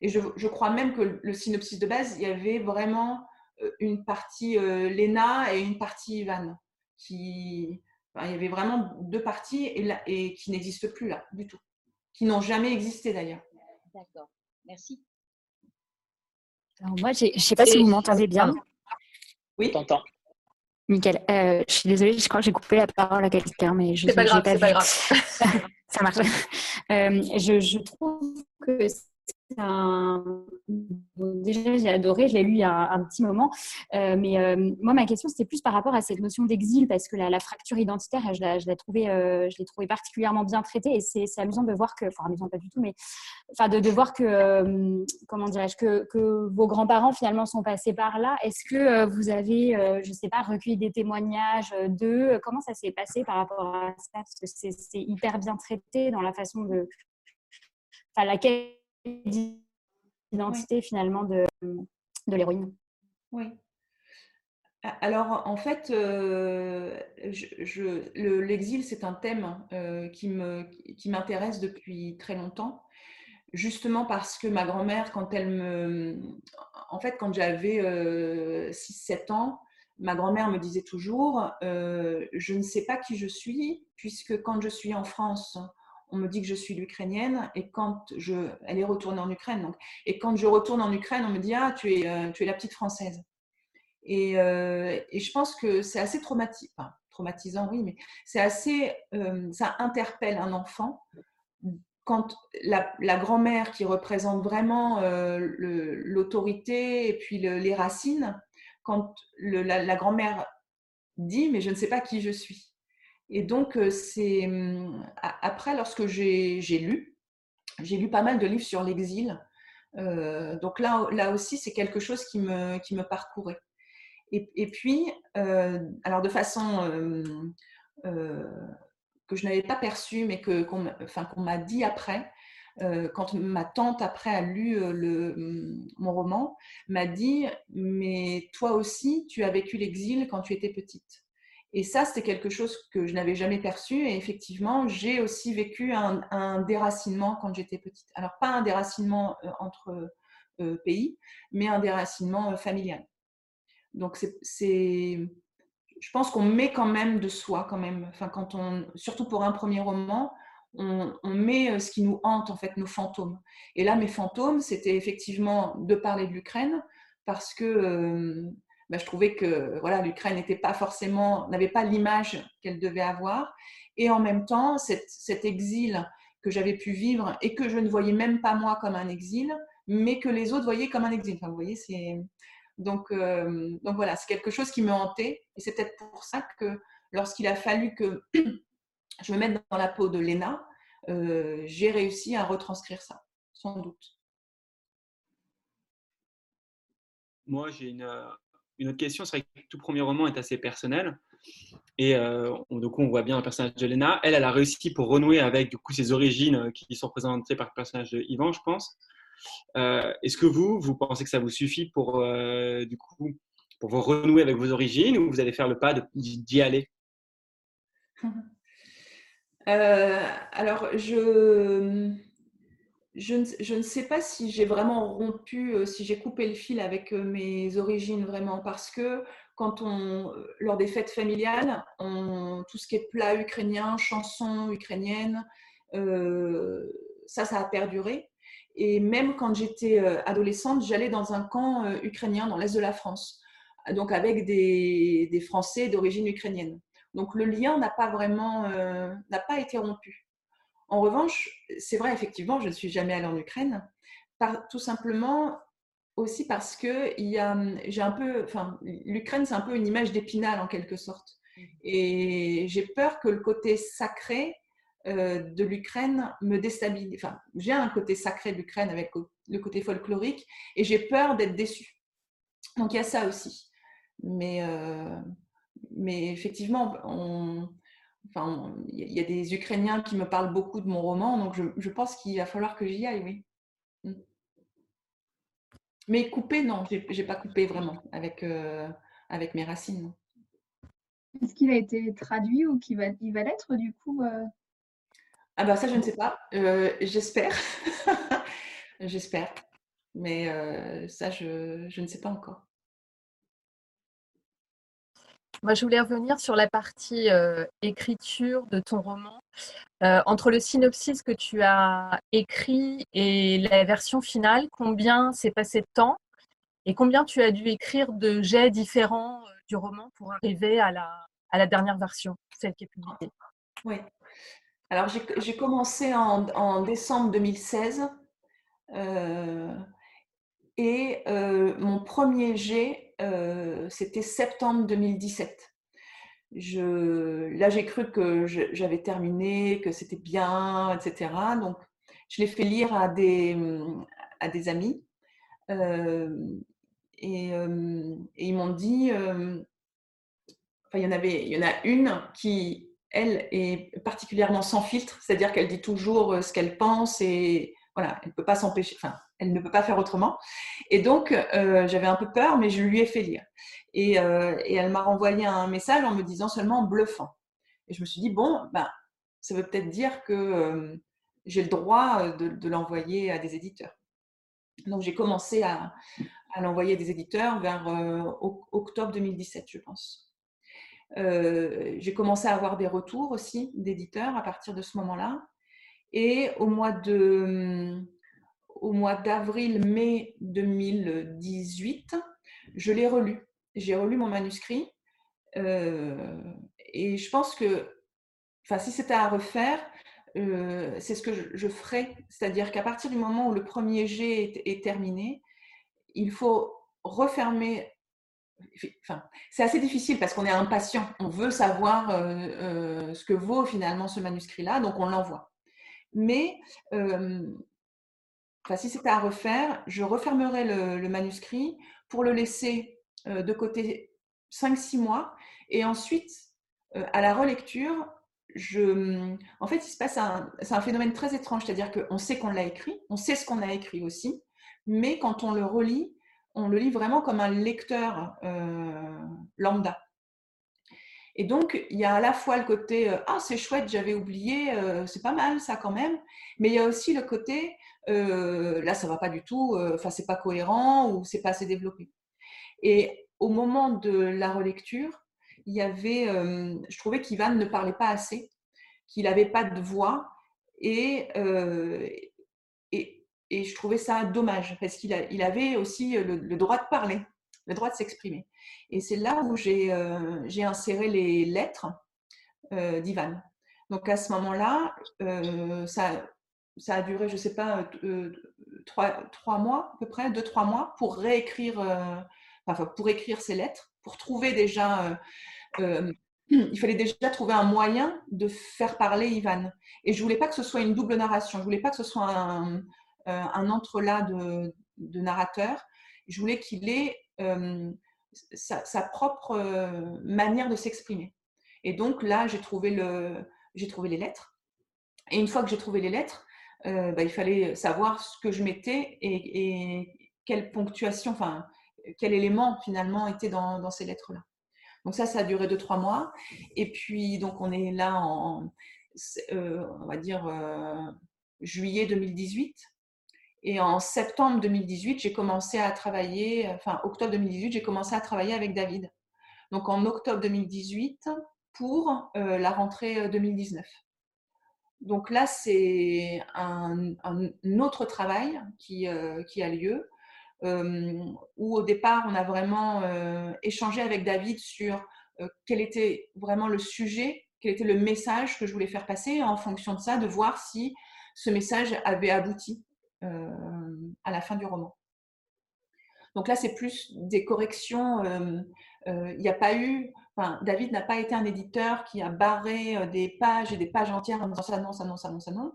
Et je, je, crois même que le synopsis de base, il y avait vraiment euh, une partie Lena et une partie Ivan. Qui, il y avait vraiment deux parties et, là, et qui n'existent plus là, du tout. Qui n'ont jamais existé d'ailleurs. D'accord. Merci. Alors moi, je ne sais pas si vous m'entendez bien. Oui. T'entends. Nickel. Euh, je suis désolée, je crois que j'ai coupé la parole à quelqu'un, mais je C'est pas grave, c'est pas grave. ça marche. Euh, je, je, trouve que déjà, j'ai adoré, je l'ai lu il y a un, petit moment. Euh, mais euh, moi, ma question, c'était plus par rapport à cette notion d'exil, parce que la, fracture identitaire, je l'ai je trouvé, euh, trouvé particulièrement bien traitée. Et c'est amusant de voir que, enfin, amusant pas du tout, mais enfin, de, voir que, comment dirais-je, que, vos grands-parents finalement sont passés par là. Est-ce que vous avez, je ne sais pas, recueilli des témoignages d'eux? Comment ça s'est passé par rapport à ça? Parce que c'est hyper bien traité dans la façon de. Enfin, laquelle d'identité finalement de, de l'héroïne. Oui. Alors, en fait, euh, l'exil, c'est un thème euh, qui m'intéresse qui depuis très longtemps, justement parce que ma grand-mère, quand elle me... En fait, quand j'avais 6-7 euh, ans, ma grand-mère me disait toujours, je ne sais pas qui je suis, puisque quand je suis en France, on me dit que je suis l'Ukrainienne et quand je, elle est retournée en Ukraine, donc, et quand je retourne en Ukraine, on me dit ah tu es, euh, tu es la petite française. Et, euh, et je pense que c'est assez traumatisant, oui, mais c'est assez, euh, ça interpelle un enfant quand la, grand-mère qui représente vraiment l'autorité et puis les racines, quand la grand-mère dit mais je ne sais pas qui je suis. Et donc, euh, c'est hum, après, lorsque j'ai lu, j'ai lu pas mal de livres sur l'exil. Euh, donc là, là aussi, c'est quelque chose qui me, qui me parcourait. Et, puis, euh, alors de façon que je n'avais pas perçue, mais qu'on, enfin, m'a dit après, quand ma tante après a lu hum, mon roman, m'a dit, mais toi aussi, tu as vécu l'exil quand tu étais petite. Et ça, c'était quelque chose que je n'avais jamais perçu. Et effectivement, j'ai aussi vécu un, déracinement quand j'étais petite. Alors, pas un déracinement euh, entre euh, pays, mais un déracinement euh, familial. Donc, c'est, je pense qu'on met quand même de soi, quand même. Enfin, quand on, surtout pour un premier roman, on, met ce qui nous hante, en fait, nos fantômes. Et là, mes fantômes, c'était effectivement de parler de l'Ukraine, parce que bah, je trouvais que voilà, l'Ukraine n'était pas forcément, n'avait pas l'image qu'elle devait avoir. Et en même temps, cet exil que j'avais pu vivre et que je ne voyais même pas moi comme un exil, mais que les autres voyaient comme un exil. Vous voyez, c'est donc, euh, donc voilà, c'est quelque chose qui me hantait. Et c'est peut-être pour ça que lorsqu'il a fallu que je me mette dans la peau de Léna, euh, j'ai réussi à retranscrire ça, sans doute. Moi, j'ai une, une autre question, c'est que le tout premier roman est assez personnel. Et euh, on, coup, on voit bien le personnage de Lena. Elle, elle a réussi pour renouer avec du coup, ses origines euh, qui sont représentées par le personnage de Yvan, je pense. Euh, est-ce que vous, vous pensez que ça vous suffit pour, du coup, pour vous renouer avec vos origines ou vous allez faire le pas d'y aller? Alors, je je ne, sais pas si j'ai vraiment rompu, euh, si j'ai coupé le fil avec euh, mes origines vraiment, parce que quand on, euh, lors des fêtes familiales, on, tout ce qui est plat ukrainien, chansons ukrainiennes, ça, ça a perduré. Et même quand j'étais adolescente, j'allais dans un camp ukrainien dans l'est de la France, donc avec des, des Français d'origine ukrainienne. Donc le lien n'a pas vraiment, n'a pas été rompu. En revanche, c'est vrai, effectivement, je ne suis jamais allée en Ukraine, tout simplement aussi parce que j'ai un peu, enfin, l'Ukraine, c'est un peu une image d'épinal en quelque sorte. Mmh. Et j'ai peur que le côté sacré euh, de l'Ukraine me déstabilise. Enfin, j'ai un côté sacré de l'Ukraine avec le côté folklorique et j'ai peur d'être déçue. Donc il y a ça aussi. Mais, euh, mais effectivement, on, Enfin, il y a des Ukrainiens qui me parlent beaucoup de mon roman, donc je, pense qu'il va falloir que j'y aille, oui. Mm. Mais couper, non, je n'ai pas coupé vraiment avec, euh, avec mes racines. Est-ce qu'il a été traduit ou qu'il va, il va l'être du coup euh? Ah bah ça, je ne sais pas. Euh, j'espère. J'espère. Mais ça, je, je ne sais pas encore. Moi, je voulais revenir sur la partie euh, écriture de ton roman. Euh, entre le synopsis que tu as écrit et la version finale, combien s'est passé de temps et combien tu as dû écrire de jets différents euh, du roman pour arriver à la, dernière version, celle qui est publiée? Oui. Alors, j'ai commencé en, en, décembre 2016 et mon premier jet, c'était septembre 2017. Je, là, j'ai cru que j'avais terminé, que c'était bien, etc. Donc, je l'ai fait lire à des, à des amis. et, et, ils m'ont dit, enfin, il y en avait, il y en a une qui, elle, est particulièrement sans filtre, c'est-à-dire qu'elle dit toujours ce qu'elle pense et voilà, elle peut pas s'empêcher, elle ne peut pas faire autrement. Et donc, euh, j'avais un peu peur, mais je lui ai fait lire. Et, euh, elle m'a renvoyé un message en me disant seulement bluffant. Et je me suis dit, bon, ben, ça veut peut-être dire que euh, j'ai le droit de, l'envoyer à des éditeurs. Donc, j'ai commencé à, à l'envoyer à des éditeurs vers octobre 2017, je pense. j'ai commencé à avoir des retours aussi d'éditeurs à partir de ce moment-là. Et au mois de au mois d'avril-mai 2018, je l'ai relu. J'ai relu mon manuscrit euh, et je pense que, enfin, si c'était à refaire, euh, c'est ce que je, ferais. C'est-à-dire qu'à partir du moment où le premier jet est, terminé, il faut refermer. Enfin, c'est assez difficile parce qu'on est impatient. On veut savoir euh, ce que vaut finalement ce manuscrit-là, donc on l'envoie. Mais si c'était à refaire, je refermerais le, manuscrit pour le laisser de côté 5-6 mois. Et ensuite, à la relecture, je, mmh, en fait, il se passe un, c'est un phénomène très étrange, c'est-à-dire qu'on sait qu'on l'a écrit, on sait ce qu'on a écrit aussi, mais quand on le relit, on le lit vraiment comme un lecteur lambda. Et donc, il y a à la fois le côté euh, Ah, c'est chouette, j'avais oublié, euh, c'est pas mal ça quand même. Mais il y a aussi le côté euh, Là, ça va pas du tout, enfin, c'est pas cohérent ou c'est pas assez développé. Et au moment de la relecture, il y avait, je trouvais qu'Ivan ne parlait pas assez, qu'il n'avait pas de voix et, et, et, je trouvais ça dommage parce qu'il il avait aussi le droit de parler le droit de s'exprimer. Et c'est là où j'ai euh, inséré les lettres euh, d'Ivan. Donc à ce moment-là, euh, ça, ça a duré, je ne sais pas, trois, trois, mois à peu près, deux, trois mois pour réécrire, enfin pour écrire ces lettres, pour trouver déjà il fallait déjà trouver un moyen de faire parler Ivan. Et je voulais pas que ce soit une double narration. Je voulais pas que ce soit un, un entrelac de, de narrateurs. Je voulais qu'il ait sa, propre manière de s'exprimer. Et donc là, j'ai trouvé, le, trouvé les lettres. Et une fois que j'ai trouvé les lettres, bah, il fallait savoir ce que je mettais et, quelle ponctuation, enfin, quel élément finalement était dans, ces lettres-là. Donc ça, ça a duré deux, trois mois. Et puis, donc, on est là en, on va dire, juillet 2018. Et en septembre 2018, j'ai commencé à travailler, enfin octobre 2018, j'ai commencé à travailler avec David. Donc en octobre 2018 pour euh, la rentrée 2019. Euh, Donc là, c'est un, autre travail qui, euh, a lieu, où au départ, on a vraiment échangé avec David sur quel était vraiment le sujet, quel était le message que je voulais faire passer, en fonction de ça, de voir si ce message avait abouti euh, à la fin du roman. Donc là, c'est plus des corrections. Euh, euh, il n'y a pas eu, enfin, David n'a pas été un éditeur qui a barré des pages et des pages entières en disant ça non, ça non, ça non, ça non.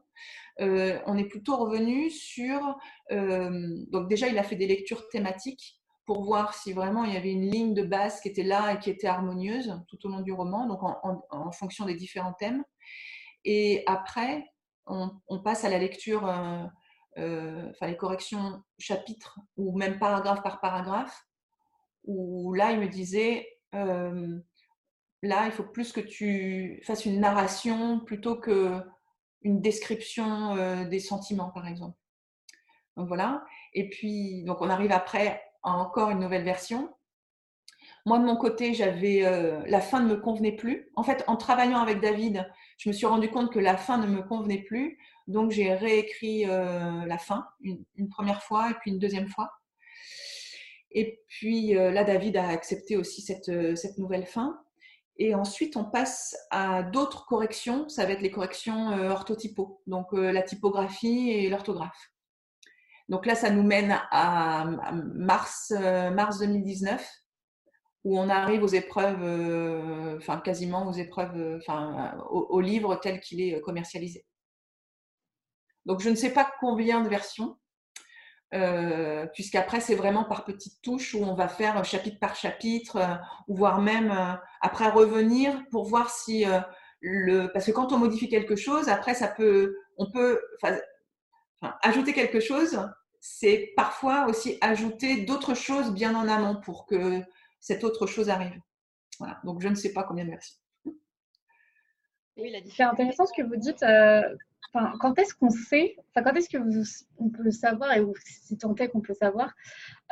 on est plutôt revenu sur. donc déjà, il a fait des lectures thématiques pour voir si vraiment il y avait une ligne de base qui était là et qui était harmonieuse tout au long du roman, donc en, fonction des différents thèmes. Et après, on, passe à la lecture euh, enfin les corrections chapitre ou même paragraphe par paragraphe, où là, il me disait, là, il faut plus que tu fasses une narration plutôt que une description des sentiments, par exemple. Donc voilà. Et puis, donc on arrive après à encore une nouvelle version. Moi, de mon côté, j'avais la fin ne me convenait plus. En fait, en travaillant avec David, je me suis rendu compte que la fin ne me convenait plus. Donc, j'ai réécrit la fin une, première fois et puis une deuxième fois. Et puis euh, là, David a accepté aussi cette, euh, cette, nouvelle fin. Et ensuite, on passe à d'autres corrections. Ça va être les corrections orthotypaux, donc la typographie et l'orthographe. Donc là, ça nous mène à, mars, mars 2019 où on arrive aux épreuves, enfin quasiment aux épreuves, enfin au livre tel qu'il est commercialisé. Donc, je ne sais pas combien de versions, euh, puisqu'après, c'est vraiment par petites touches où on va faire chapitre par chapitre, euh, ou voire même euh, après revenir pour voir si le. Parce que quand on modifie quelque chose, après, ça peut. On peut. ajouter quelque chose, c'est parfois aussi ajouter d'autres choses bien en amont pour que cette autre chose arrive. Voilà. Donc, je ne sais pas combien de versions. Oui, c'est intéressant ce que vous dites quand est-ce qu'on sait, quand est-ce que vous, on peut savoir, et si tant est qu'on peut savoir,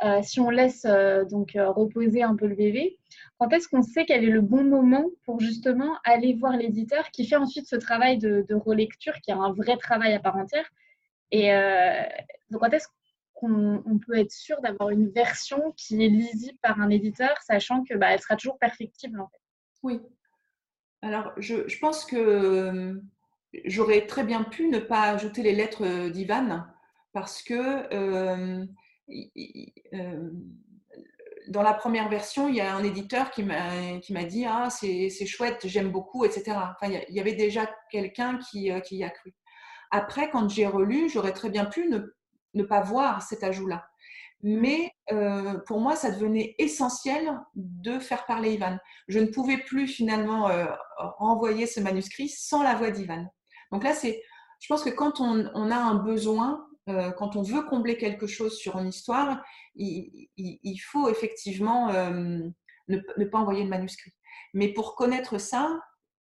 euh, si on laisse euh, donc euh, reposer un peu le bébé, quand est-ce qu'on sait quel est le bon moment pour justement aller voir l'éditeur qui fait ensuite ce travail de, relecture, qui est un vrai travail à part entière? Et donc, quand est-ce qu'on peut être sûr d'avoir une version qui est lisible par un éditeur, sachant que bah, sera toujours perfectible en fait? Oui. Alors, je pense que j'aurais très bien pu ne pas ajouter les lettres euh, d'Ivan parce que euh, euh, dans la première version, il y a un éditeur qui m'a dit Ah, c'est chouette, j'aime beaucoup, etc. Enfin, il y avait déjà quelqu'un qui, qui, y a cru. Après, quand j'ai relu, j'aurais très bien pu ne, ne, pas voir cet ajout-là. Mais pour moi, ça devenait essentiel de faire parler Ivan. Je ne pouvais plus finalement renvoyer ce manuscrit sans la voix d'Ivan. Donc là, c'est, je pense que quand on, a un besoin, euh, quand on veut combler quelque chose sur une histoire, il, faut effectivement euh, ne, pas envoyer le manuscrit. Mais pour connaître ça,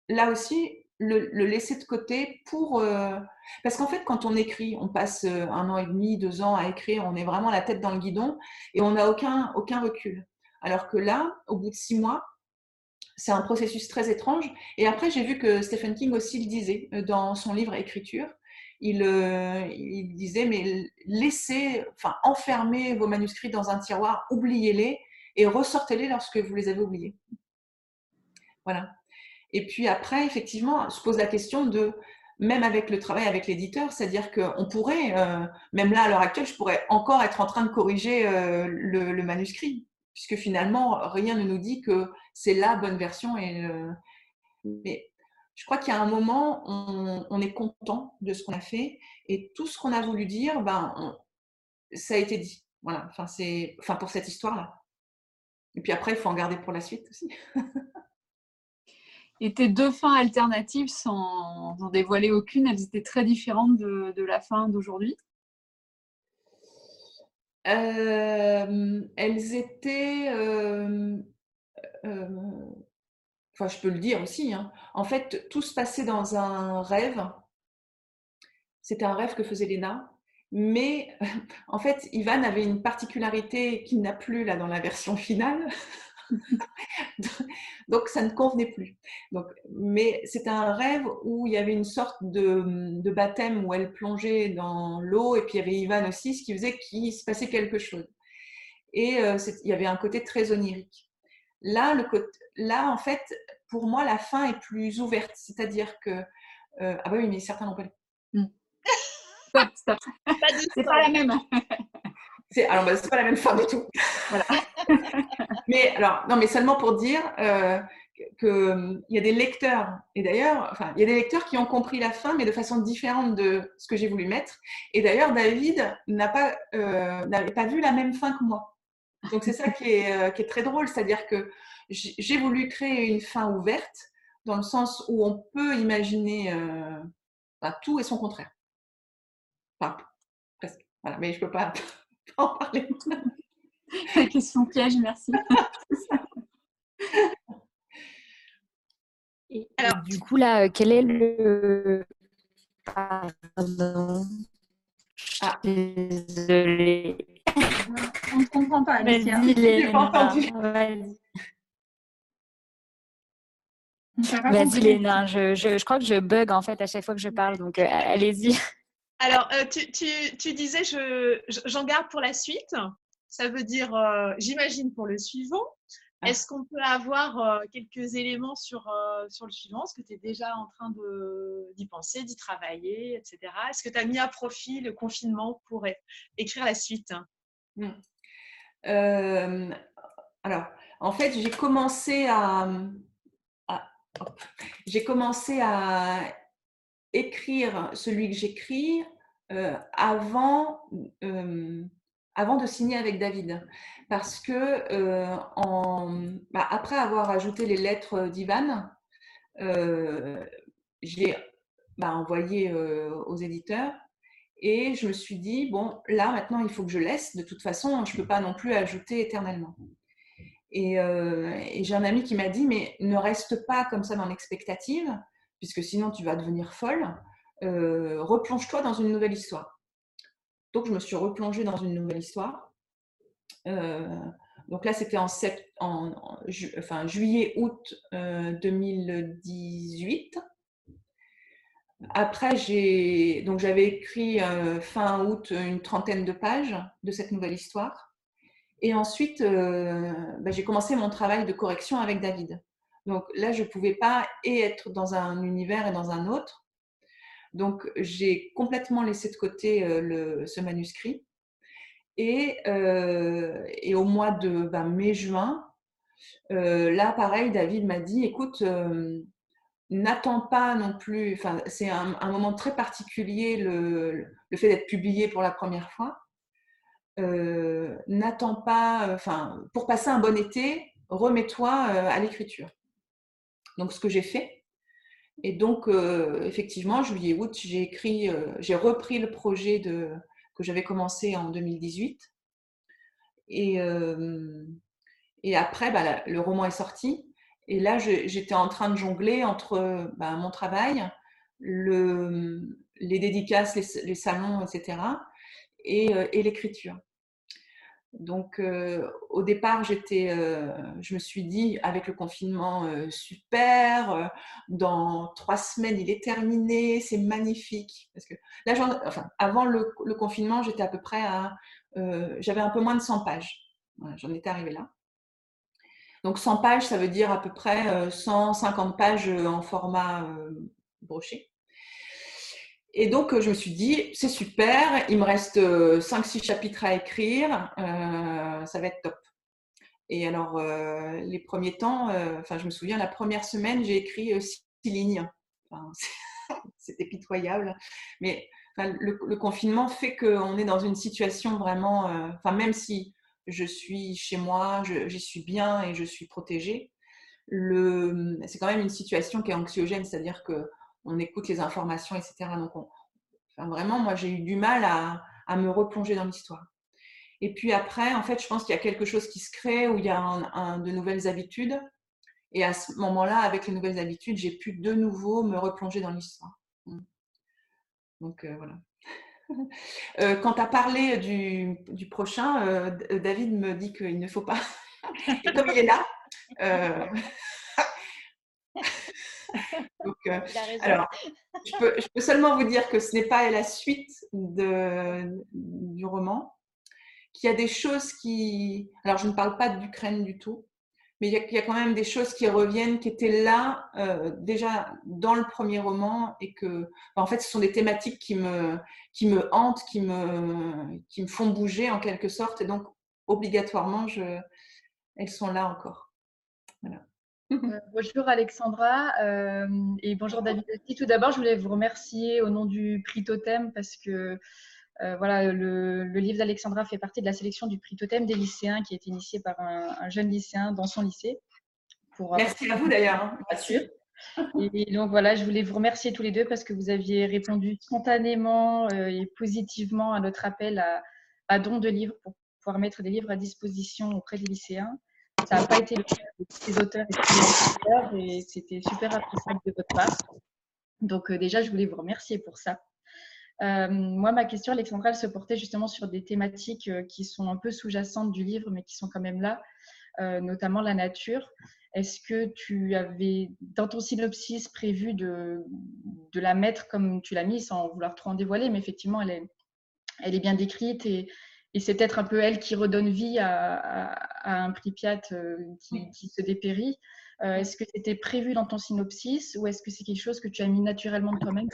là aussi, le, laisser de côté pour... Euh, parce qu'en fait, quand on écrit, on passe un an et demi, deux ans à écrire, on est vraiment la tête dans le guidon et on n'a aucun, aucun recul. Alors que là, au bout de six mois, c'est un processus très étrange. Et après, j'ai vu que Stephen King aussi le disait euh, dans son livre Écriture. Il, euh, il disait, mais laissez, enfin, enfermez vos manuscrits dans un tiroir, oubliez-les et ressortez-les lorsque vous les avez oubliés. Voilà. Et puis après, effectivement, se pose la question de, même avec le travail avec l'éditeur, c'est-à-dire qu'on pourrait, euh, même là à l'heure actuelle, je pourrais encore être en train de corriger le, manuscrit puisque finalement, rien ne nous dit que c'est la bonne version. Et, Mais je crois qu'il y a un moment, on, on est content de ce qu'on a fait et tout ce qu'on a voulu dire, ben, ça a été dit. Voilà, enfin, c'est, enfin, pour cette histoire-là. Et puis après, il faut en garder pour la suite aussi. et tes deux fins alternatives, sans en dévoiler aucune, elles étaient très différentes de la fin d'aujourd'hui? Elles étaient, enfin je peux le dire aussi, hein. en fait tout se passait dans un rêve. C'était un rêve que faisait Léna. Mais en fait, Ivan avait une particularité qu'il n'a plus là dans la version finale. Donc, ça ne convenait plus. Donc, mais c'était un rêve où il y avait une sorte de, baptême où elle plongeait dans l'eau et puis il y avait Ivan aussi, ce qui faisait qu'il se passait quelque chose. Et euh, il y avait un côté très onirique. Là, le côté, là, en fait, pour moi, la fin est plus ouverte. C'est-à-dire que. Euh, ah bah oui, mais certains n'ont pas. Hmm. Stop, C'est pas la même. Alors, bah, c'est pas la même fin du tout. Voilà. mais alors, non, mais seulement pour dire euh, qu'il y a des lecteurs, et d'ailleurs, enfin, il y a des lecteurs qui ont compris la fin, mais de façon différente de ce que j'ai voulu mettre. Et d'ailleurs, David n'a pas, euh, n'avait pas vu la même fin que moi. Donc, c'est ça qui est, euh, qui est, très drôle, c'est-à-dire que j'ai voulu créer une fin ouverte, dans le sens où on peut imaginer bah, tout et son contraire. Enfin, presque. Voilà, mais je peux pas en parler. La question piège, merci. Et, Alors, du coup, là, quel est le. Pardon. Ah. Désolée. On ne comprend pas. Vas-y, Léna. Vas-y. Vas-y, Léna. Je, je, je, crois que je bug en fait à chaque fois que je parle, donc euh, allez-y. Alors, euh, tu, tu, tu, disais, j'en je, garde pour la suite. Ça veut dire, euh, j'imagine, pour le suivant. Ah. Est-ce qu'on peut avoir euh, quelques éléments sur, euh, sur le suivant? Est-ce que tu es déjà en train d'y penser, d'y travailler, etc. Est-ce que tu as mis à profit le confinement pour écrire la suite? Hmm. Alors, en fait, j'ai commencé à, j'ai commencé à écrire celui que j'écris avant avant de signer avec David. Parce que euh, bah, après avoir ajouté les lettres d'Ivan, euh, j'ai bah, envoyé euh, aux éditeurs et je me suis dit, bon, là maintenant il faut que je laisse. De toute façon, je ne peux pas non plus ajouter éternellement. Et j'ai un ami qui m'a dit, mais ne reste pas comme ça dans l'expectative, puisque sinon tu vas devenir folle. Replonge-toi dans une nouvelle histoire. Donc, je me suis replongée dans une nouvelle histoire. Euh, donc là, c'était en, en, enfin, juillet-août 2018. Euh, Après, donc j'avais écrit euh, fin août une trentaine de pages de cette nouvelle histoire. Et ensuite, bah, j'ai commencé mon travail de correction avec David. Donc là, je ne pouvais pas et être dans un univers et dans un autre. Donc, j'ai complètement laissé de côté euh, ce manuscrit. Euh, et, au mois de ben, mai-juin, euh, là, pareil, David m'a dit, écoute, n'attends pas non plus, c'est un, moment très particulier, le, fait d'être publié pour la première fois. n'attends pas, pour passer un bon été, remets-toi à l'écriture. Donc, ce que j'ai fait, et donc, euh, effectivement, juillet-août, j'ai écrit, euh, j'ai repris le projet que j'avais commencé en 2018. Et, euh, et après, bah, le roman est sorti. Et là, j'étais en train de jongler entre bah, mon travail, le, les dédicaces, les, salons, etc., et l'écriture. Donc, euh, au départ, j'étais, euh, je me suis dit, avec le confinement, euh, super, dans trois semaines, il est terminé, c'est magnifique. Parce que là, enfin, avant le, confinement, j'étais à peu près à, j'avais un peu moins de 100 pages. J'en étais arrivée là. Donc, 100 pages, ça veut dire à peu près 150 pages en format broché. Et donc, je me suis dit, c'est super, il me reste 5-6 euh, chapitres à écrire, euh, ça va être top. Et alors, euh, les premiers temps, enfin, je me souviens, la première semaine, j'ai écrit 6 lignes. C'était pitoyable. Mais le, confinement fait qu'on est dans une situation vraiment, enfin, même si je suis chez moi, j'y suis bien et je suis protégée, c'est quand même une situation qui est anxiogène, c'est-à-dire que on écoute les informations, etc. Donc, vraiment, moi, j'ai eu du mal à, me replonger dans l'histoire. Et puis après, en fait, je pense qu'il y a quelque chose qui se crée où il y a de nouvelles habitudes. Et à ce moment-là, avec les nouvelles habitudes, j'ai pu de nouveau me replonger dans l'histoire. Mmh. Donc euh, voilà. Euh, quand tu as parlé du, prochain, euh, David me dit qu'il ne faut pas. Et comme il est là, Euh, alors, je peux, seulement vous dire que ce n'est pas la suite du roman, qu'il y a des choses qui... Alors, je ne parle pas d'Ukraine du tout, mais il y, a, quand même des choses qui reviennent, qui étaient là euh, déjà dans le premier roman et que, en fait, ce sont des thématiques qui me, qui me hantent, qui me, qui me font bouger en quelque sorte, et donc obligatoirement, je, elles sont là encore. Euh, bonjour Alexandra euh, et bonjour David Tout d'abord, je voulais vous remercier au nom du prix Totem parce que euh, voilà, le, livre d'Alexandra fait partie de la sélection du prix Totem des lycéens qui est initié par un, jeune lycéen dans son lycée. Merci à vous d'ailleurs. Hein. Bien sûr. Et donc voilà, je voulais vous remercier tous les deux parce que vous aviez répondu spontanément et positivement à notre appel à, à don de livres pour pouvoir mettre des livres à disposition auprès des lycéens. Ça n'a pas été le cas de tous les auteurs et tous les auteurs et c'était super appréciable de votre part. Donc euh, déjà, je voulais vous remercier pour ça. Euh, moi, ma question, Alexandra, elle se portait justement sur des thématiques euh, qui sont un peu sous-jacentes du livre, mais qui sont quand même là, notamment la nature. Est-ce que tu avais, dans ton synopsis, prévu de, la mettre comme tu l'as mis, sans vouloir trop en dévoiler, mais effectivement, elle est, elle est bien décrite et, et c'est peut-être un peu elle qui redonne vie à, un Pripyat qui, qui, se dépérit. est-ce que c'était prévu dans ton synopsis ou est-ce que c'est quelque chose que tu as mis naturellement de toi-même?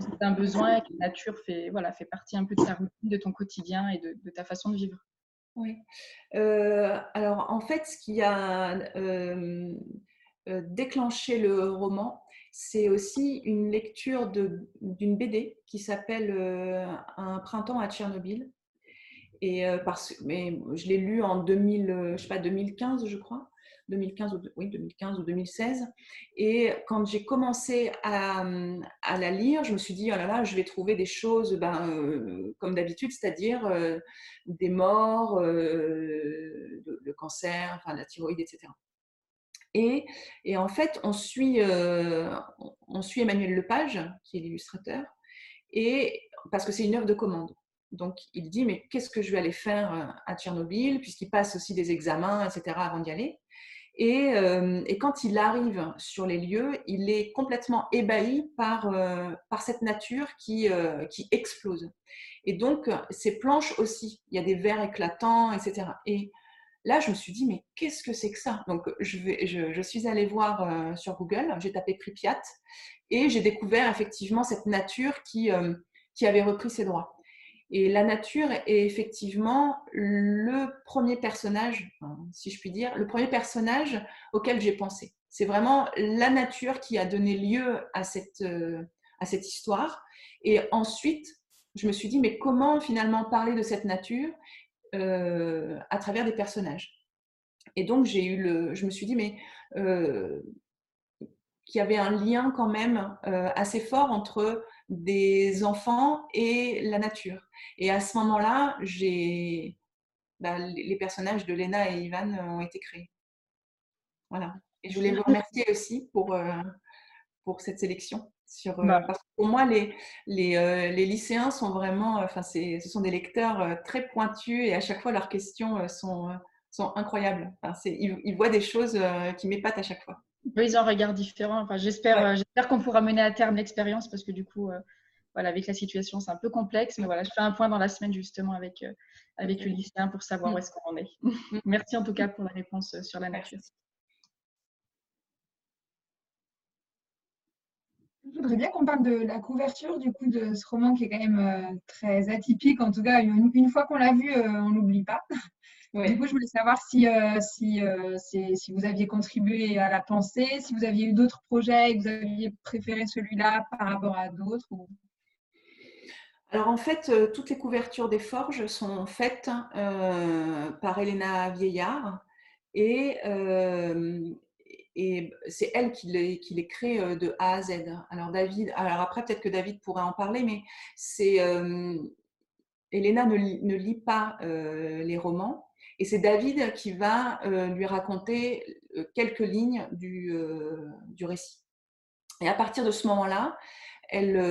C'est un besoin et que la nature fait, voilà, fait partie un peu de ta routine, de ton quotidien et de, de ta façon de vivre Oui. alors en fait, ce qui a déclenché le roman, c'est aussi une lecture d'une BD qui s'appelle euh, Un printemps à Tchernobyl. Et euh, parce, mais je l'ai lu en 2000, euh, je 2015, crois. 2015 ou, oui, 2015 ou 2016. Et quand j'ai commencé à, la lire, je me suis dit, oh là là, je vais trouver des choses ben, comme d'habitude, c'est-à-dire des morts, le, cancer, la thyroïde, etc. Et, en fait, on suit, euh, on suit Emmanuel Lepage, qui est l'illustrateur, et parce que c'est une œuvre de commande. Donc, il dit, mais qu'est-ce que je vais aller faire euh, à Tchernobyl, puisqu'il passe aussi des examens, etc., avant d'y aller. Et, euh, et, quand il arrive sur les lieux, il est complètement ébahi par, par cette nature qui, qui explose. Et donc, ces planches aussi, il y a des verres éclatants, etc. Et Là, je me suis dit, mais qu'est-ce que c'est que ça? Donc, je, suis allée voir euh, sur Google, j'ai tapé Pripyat et j'ai découvert effectivement cette nature qui, euh, qui avait repris ses droits. Et la nature est effectivement le premier personnage, si je puis dire, le premier personnage auquel j'ai pensé. C'est vraiment la nature qui a donné lieu à cette, euh, à cette histoire. Et ensuite, je me suis dit, mais comment finalement parler de cette nature euh, à travers des personnages? Et donc, j'ai eu le, je me suis dit, mais euh, qu'il y avait un lien quand même assez fort entre des enfants et la nature. Et à ce moment-là, j'ai, bah, les personnages de Lena et Ivan ont été créés. Voilà. Et je voulais vous remercier aussi pour, pour cette sélection. Sur, euh, bah. parce que pour moi, les, les, euh, les lycéens sont vraiment, enfin, ce sont des lecteurs euh, très pointus et à chaque fois leurs questions sont, sont incroyables. Enfin, ils, ils, voient des choses qui m'épatent à chaque fois. Ils ont un regard différent. Enfin, j'espère, j'espère qu'on pourra mener à terme l'expérience parce que du coup, voilà, avec la situation, c'est un peu complexe. Mais voilà, je fais un point dans la semaine justement avec, avec le lycéen pour savoir où est-ce qu'on en est. Mm. Merci en tout cas pour la réponse sur la nature. Je voudrais bien qu'on parle de la couverture du coup de ce roman qui est quand même euh, très atypique. En tout cas, une, fois qu'on l'a vu, euh, on l'oublie pas. Du coup, je voulais savoir si, euh, si, si, vous aviez contribué à la pensée, si vous aviez eu d'autres projets et que vous aviez préféré celui-là par rapport à d'autres. Alors en fait, toutes les couvertures des forges sont faites par Elena Vieillard et et c'est elle qui les, qui les, crée euh, de A à Z. Alors David, alors après peut-être que David pourrait en parler, mais c'est euh, Elena ne, ne, lit pas euh, les romans et c'est David qui va lui raconter quelques lignes du, du, récit. Et à partir de ce moment-là,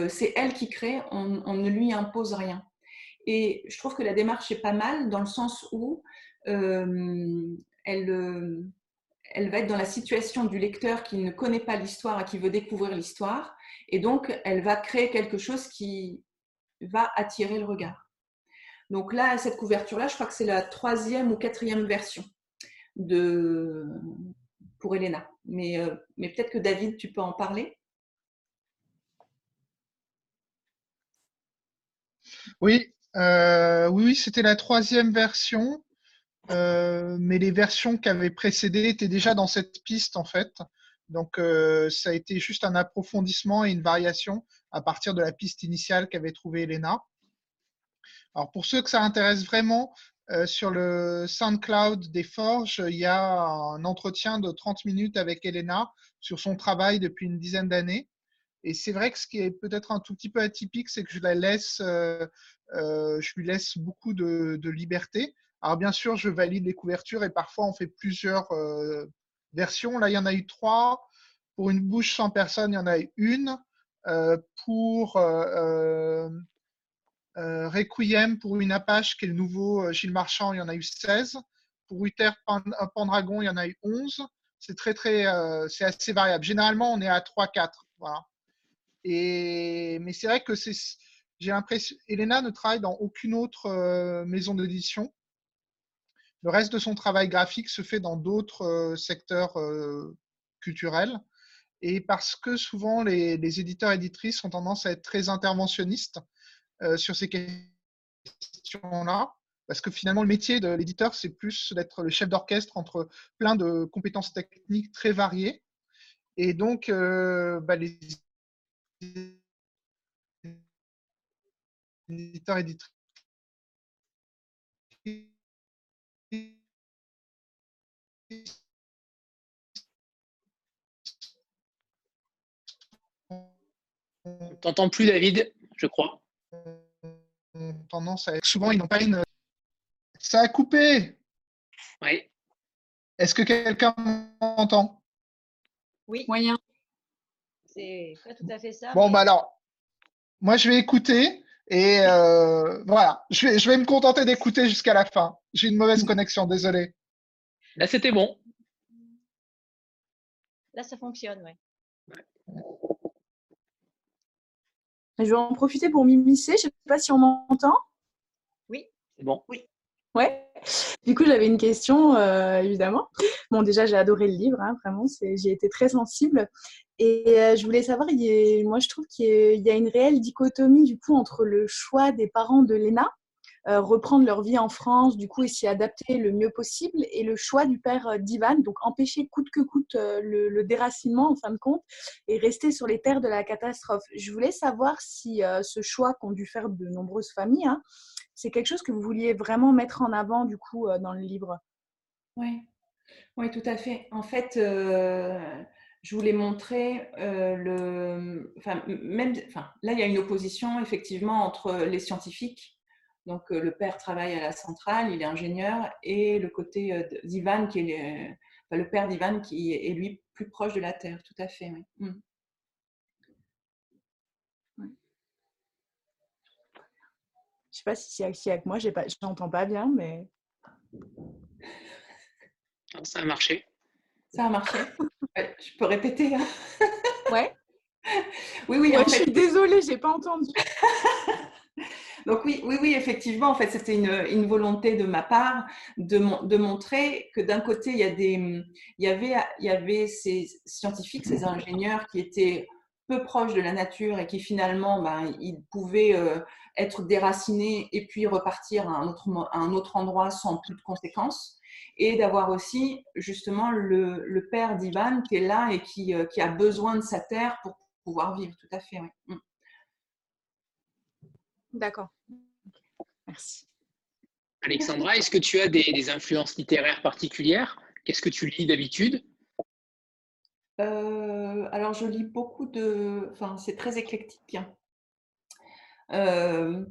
c'est elle qui crée, on, on, ne lui impose rien. Et je trouve que la démarche est pas mal dans le sens où elle elle va être dans la situation du lecteur qui ne connaît pas l'histoire et qui veut découvrir l'histoire. Et donc, elle va créer quelque chose qui va attirer le regard. Donc là, cette couverture-là, je crois que c'est la troisième ou quatrième version pour Elena. Mais, euh, mais peut-être que David, tu peux en parler Oui, euh, oui, c'était la troisième version. Euh, mais les versions qui avaient précédé étaient déjà dans cette piste en fait. Donc ça a été juste un approfondissement et une variation à partir de la piste initiale qu'avait trouvée Elena. Alors pour ceux que ça intéresse vraiment, euh, sur le SoundCloud des Forges, il y a un entretien de 30 minutes avec Elena sur son travail depuis une dizaine d'années. Et c'est vrai que ce qui est peut-être un tout petit peu atypique, c'est que je la laisse, je lui laisse beaucoup de, de liberté. Alors bien sûr, je valide les couvertures et parfois on fait plusieurs euh, versions. Là, il y en a eu trois. Pour une bouche sans personne, il y en a eu une. Euh, pour euh, Requiem, pour une Apache, qui est le nouveau Gilles Marchand, il y en a eu 16. Pour Uther Pendragon, il y en a eu 11. C'est très, très, c'est assez variable. Généralement, on est à 3-4. Voilà. Et, mais c'est vrai que c'est j'ai l'impression, Elena ne travaille dans aucune autre euh, maison d'édition. Le reste de son travail graphique se fait dans d'autres euh, secteurs euh, culturels. Et parce que souvent les, éditeurs éditrices ont tendance à être très interventionnistes sur ces questions-là, parce que finalement le métier de l'éditeur, c'est plus d'être le chef d'orchestre entre plein de compétences techniques très variées. Et donc, bah, les éditeurs éditrices T'entends plus David, je crois. Tendance à souvent ils n'ont pas une. Ça a coupé. Oui. Est-ce que quelqu'un m'entend? Oui. Moyen. C'est pas tout à fait ça. Bon mais- bah alors, moi je vais écouter et euh, voilà, je vais, je vais me contenter d'écouter jusqu'à la fin. J'ai une mauvaise connexion, désolé. Là, c'était bon. Là, ça fonctionne, ouais. Je vais en profiter pour m'immiscer. Je ne sais pas si on m'entend. Oui. C'est bon. Ouais. Du coup, j'avais une question, euh, évidemment. Bon, déjà, j'ai adoré le livre, hein, vraiment. J'ai été très sensible. Et euh, je voulais savoir, il y a- moi, je trouve qu'il y y a une réelle dichotomie, du coup, entre le choix des parents de Léna, reprendre leur vie en France, du coup, et s'y adapter le mieux possible, et le choix du père euh, d'Ivan, donc empêcher coûte que coûte euh, le, déracinement, en fin de compte, et rester sur les terres de la catastrophe. Je voulais savoir si euh, ce choix qu'ont dû faire de nombreuses familles, hein, c'est quelque chose que vous vouliez vraiment mettre en avant, du coup, euh, dans le livre. Oui, oui, tout à fait. En fait, euh, je voulais montrer euh, le, enfin, même, enfin, là, il y a une opposition effectivement entre les scientifiques. Donc, euh, le père travaille à la centrale, il est ingénieur, et le côté euh, d'Ivan, qui est le, enfin, le père d'Ivan, qui est lui plus proche de la Terre. Tout à fait, oui. Mm. Je sais pas si c'est avec moi, je n'entends pas bien, mais Ça a marché. Ça a marché. Ouais, je peux répéter. hein. ouais. Oui, oui. Ouais, en je fait, suis désolée, j'ai pas entendu. Donc oui, oui, oui, effectivement, en fait, c'était une, volonté de ma part de, mon- de montrer que d'un côté, il y, avait, ces scientifiques, ces ingénieurs qui étaient peu proches de la nature et qui finalement, ben, ils pouvaient euh, être déracinés et puis repartir à un autre, endroit sans plus de conséquences. Et d'avoir aussi justement le, père d'Ivan qui est là et qui, euh, qui a besoin de sa terre pour pouvoir vivre. Tout à fait, oui. D'accord. Merci. Alexandra, est-ce que tu as des, des influences littéraires particulières? Qu'est-ce que tu lis d'habitude? Euh, alors, je lis beaucoup de. Enfin, c'est très éclectique. hein. Euh,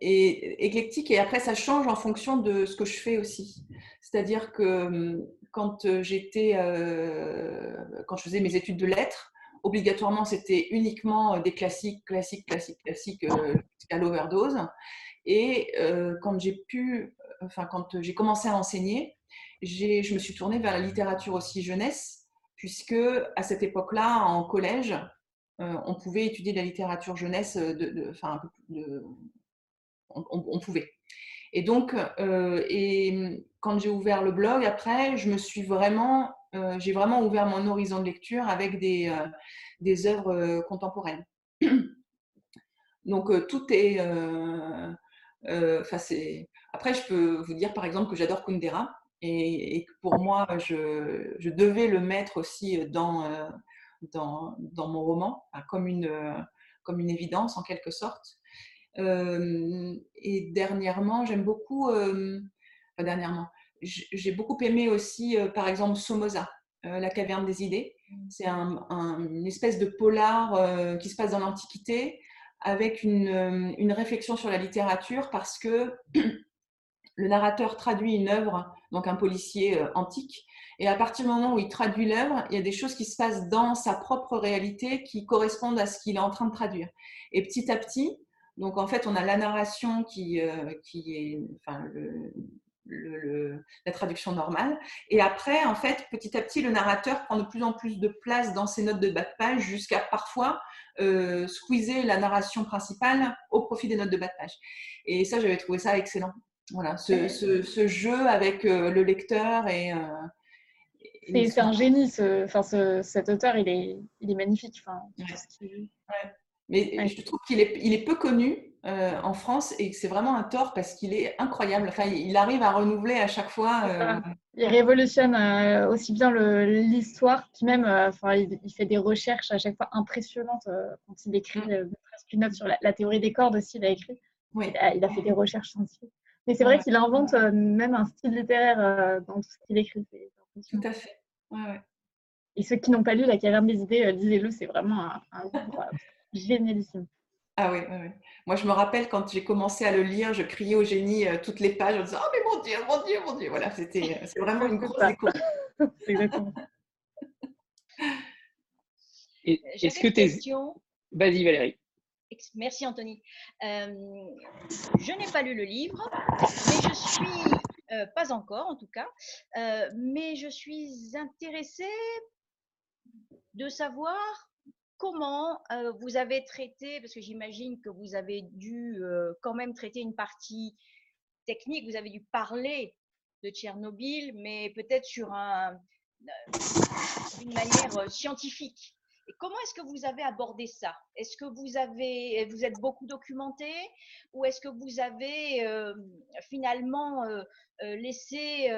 et éclectique, et après, ça change en fonction de ce que je fais aussi. C'est-à-dire que hum, quand euh, j'étais. euh, quand je faisais mes études de lettres, obligatoirement, c'était uniquement euh, des classiques, classiques, classiques, classiques, euh, jusqu'à l'overdose. Et euh, quand j'ai pu. Enfin, quand j'ai commencé à enseigner, je me suis tournée vers la littérature aussi jeunesse puisque à cette époque-là, en collège, euh, on pouvait étudier la littérature jeunesse, de, enfin, on, on- pouvait. Et donc, et quand j'ai ouvert le blog, après, je me suis vraiment, j'ai vraiment ouvert mon horizon de lecture avec des, euh, œuvres euh, contemporaines. Donc, euh, tout est. euh, euh, Après, je peux vous dire, par exemple, que j'adore Kundera. Et, que pour moi, je, devais le mettre aussi dans, euh, mon roman, comme, une, euh, évidence en quelque sorte. Euh, et dernièrement, j'aime beaucoup, euh, dernièrement, j'ai beaucoup aimé aussi, euh, par exemple, Somoza, euh, La caverne des idées. C'est un, un- une espèce de polar euh, qui se passe dans l'Antiquité avec une, une réflexion sur la littérature parce que le narrateur traduit une œuvre, donc un policier antique, et à partir du moment où il traduit l'œuvre, il y a des choses qui se passent dans sa propre réalité qui correspondent à ce qu'il est en train de traduire. Et petit à petit, donc en fait, on a la narration qui, qui est, enfin, le, la traduction normale. Et après, en fait, petit à petit, le narrateur prend de plus en plus de place dans ses notes de bas de page jusqu'à parfois euh, squeezer la narration principale au profit des notes de bas de page. Et ça, j'avais trouvé ça excellent. Voilà, ce, jeu avec euh, le lecteur et. Euh, c'est un génie, ce, enfin, cet auteur, il est, il est magnifique. Enfin, Mais je trouve qu'il est, il est peu connu euh, en France et c'est vraiment un tort parce qu'il est incroyable. Enfin, il arrive à renouveler à chaque fois. Euh, il révolutionne euh, aussi bien l'histoire, puis même, enfin, il, fait des recherches à chaque fois impressionnantes quand il écrit mm. presque une œuvre sur la, théorie des cordes aussi. Il a écrit. Il, a, fait des recherches scientifiques. Mais c'est vrai qu'il invente même un style littéraire dans tout ce qu'il écrit. Tout à fait. Et ceux qui n'ont pas lu La caverne des idées, lisez-le, c'est vraiment un, un livre génialissime. Ah oui, oui, Moi, je me rappelle quand j'ai commencé à le lire, je criais au génie euh, toutes les pages en disant Oh, mais mon Dieu, mon Dieu, mon Dieu. Voilà, c'était, euh, c'est vraiment une grosse découverte. exactement. Est-ce que tu Vas-y, Valérie. Merci, Anthony. Euh, je n'ai pas lu le livre, mais je suis. pas encore, en tout cas. mais je suis intéressée de savoir comment vous avez traité, parce que j'imagine que vous avez dû quand même traiter une partie technique, vous avez dû parler de Tchernobyl, mais peut-être sur un, une manière scientifique. Comment est-ce que vous avez abordé ça? Est-ce que vous avez, vous êtes beaucoup documenté, ou est-ce que vous avez finalement laissé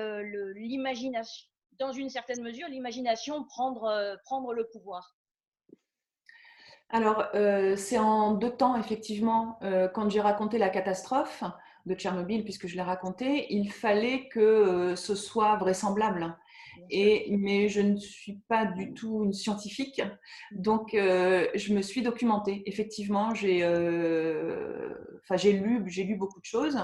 l'imagination, dans une certaine mesure, l'imagination prendre le pouvoir? Alors, euh, c'est en deux temps, effectivement. Euh, quand j'ai raconté la catastrophe de Tchernobyl, puisque je l'ai raconté, il fallait que euh, ce soit vraisemblable. Et, mais je ne suis pas du tout une scientifique, donc je me suis documentée. Effectivement, j'ai lu, lu beaucoup de choses,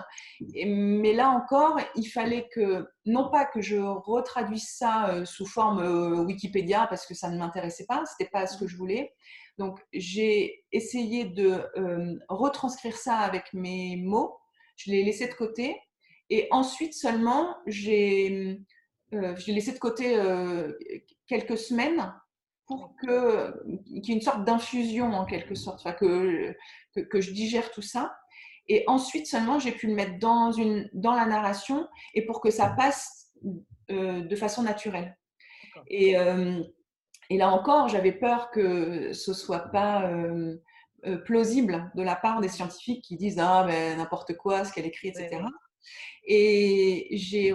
mais là encore, il fallait que, non pas que je retraduise ça sous forme Wikipédia, parce que ça ne m'intéressait pas, c'était pas ce que je voulais, donc, j'ai essayé de euh, retranscrire ça avec mes mots. Je l'ai laissé de côté. Et ensuite seulement, j'ai euh, laissé de côté euh, quelques semaines pour que qu'il y ait une sorte d'infusion en quelque sorte, enfin, que, que, je digère tout ça. Et ensuite seulement, j'ai pu le mettre dans, une, dans la narration et pour que ça passe de façon naturelle. Et, et là encore, j'avais peur que ce soit pas euh, euh, plausible de la part des scientifiques qui disent ah mais n'importe quoi ce qu'elle écrit, etc. Et j'ai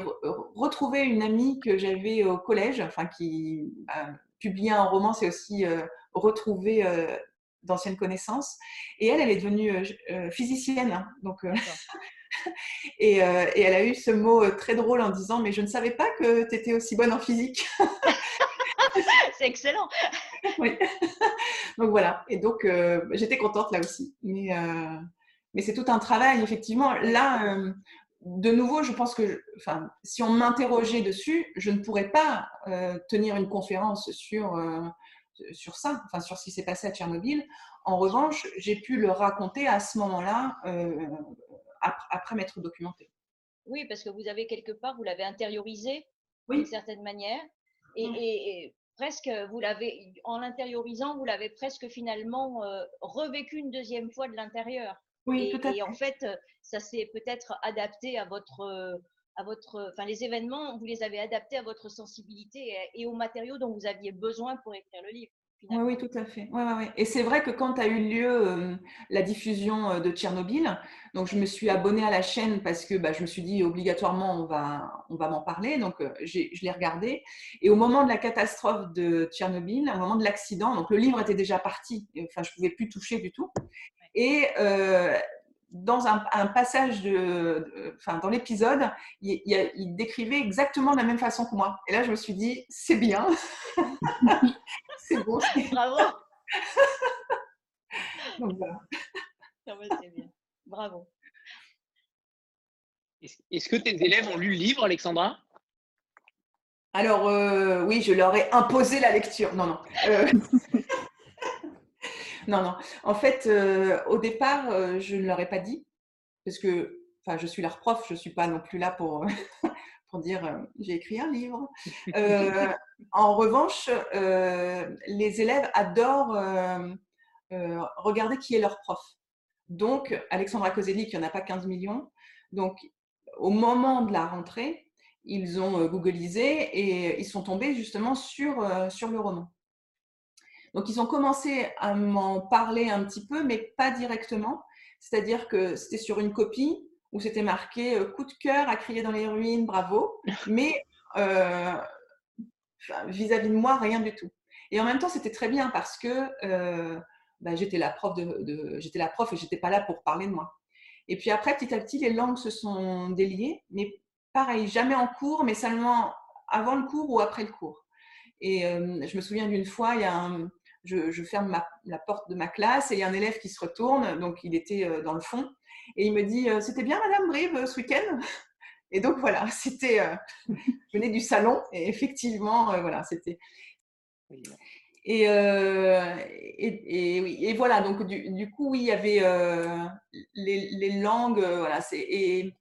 retrouvé une amie que j'avais au collège, enfin qui a publié un roman, c'est aussi euh, retrouver d'anciennes connaissances. Et elle, elle est devenue physicienne, hein, donc. et, et, elle a eu ce mot très drôle en disant mais je ne savais pas que tu étais aussi bonne en physique. c'est excellent. oui. Donc voilà. Et donc, euh, j'étais contente là aussi. Mais, euh, mais c'est tout un travail, effectivement. Là, euh, de nouveau, je pense que enfin, si on m'interrogeait dessus, je ne pourrais pas tenir une conférence sur, sur ça, enfin, sur ce qui s'est passé à Tchernobyl. En revanche, j'ai pu le raconter à ce moment-là, après, après m'être documentée. Oui, parce que vous avez quelque part, vous l'avez intériorisé d'une certaine manière. Et, mmh. et, presque, vous l'avez, en l'intériorisant, vous l'avez presque finalement euh, revécu une deuxième fois de l'intérieur. Oui, et, tout à fait. Et en fait, ça s'est peut-être adapté à votre, euh, à votre, enfin les événements, vous les avez adaptés à votre sensibilité et, aux matériaux dont vous aviez besoin pour écrire le livre. Oui, oui, tout à fait. Ouais, ouais, Et c'est vrai que quand a eu lieu euh, la diffusion de Tchernobyl, donc je me suis abonnée à la chaîne parce que bah, je me suis dit obligatoirement on va, on va m'en parler. Donc je l'ai regardé. Et au moment de la catastrophe de Tchernobyl, au moment de l'accident, donc le livre était déjà parti. Enfin, je pouvais plus toucher du tout. Et dans un, passage de, enfin, dans l'épisode, il, il, décrivait exactement de la même façon que moi. Et là, je me suis dit, c'est bien, c'est beau. Bravo. Donc voilà. c'est bien. Bravo. Est-ce que tes élèves ont lu le livre, Alexandra? Alors, euh, oui, je leur ai imposé la lecture. Non, non. Euh, non, non. En fait, euh, au départ, je ne leur ai pas dit. Parce que je suis leur prof, je ne suis pas non plus là pour, pour dire j'ai écrit un livre. en revanche, les élèves adorent regarder qui est leur prof. Donc, Alexandra Coselli, qui n'en a pas 15 millions, donc au moment de la rentrée, ils ont googlisé et ils sont tombés justement sur, sur le roman. Donc, ils ont commencé à m'en parler un petit peu, mais pas directement. C'est-à-dire que c'était sur une copie où c'était marqué coup de cœur à crier dans les ruines, bravo. Mais vis-à-vis de moi, rien du tout. Et en même temps, c'était très bien parce que bah, j'étais la prof de, j'étais la prof et j'étais pas là pour parler de moi. Et puis après, petit à petit, les langues se sont déliées, mais pareil, jamais en cours, mais seulement avant le cours ou après le cours. Et je me souviens d'une fois, il y a je, ferme la porte de ma classe et il y a un élève qui se retourne, donc il était dans le fond, et il me dit C'était bien, Madame Brive, ce week-end? Et donc voilà, c'était. je venais du salon et effectivement, voilà, c'était. Et, et, et, voilà, donc du, coup, oui, il y avait les, langues, voilà, et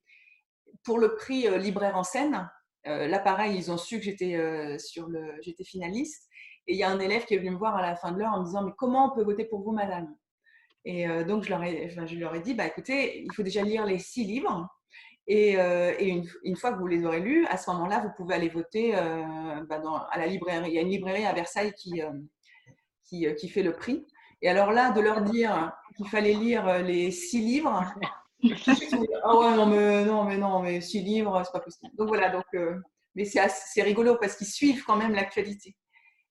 pour le prix libraire en scène, là pareil, ils ont su que j'étais sur le, j'étais finaliste, et il y a un élève qui est venu me voir à la fin de l'heure en me disant mais comment on peut voter pour vous, madame? Et donc je leur ai, je leur ai dit bah écoutez, il faut déjà lire les six livres. Et, une, fois que vous les aurez lus, à ce moment-là, vous pouvez aller voter bah, dans, à la librairie. Il y a une librairie à Versailles qui, euh, qui, fait le prix. Et alors là, de leur dire qu'il fallait lire euh, les six livres, ah ouais, non, mais non, mais non, mais six livres, c'est pas possible. Donc voilà, donc, euh, mais c'est rigolo parce qu'ils suivent quand même l'actualité.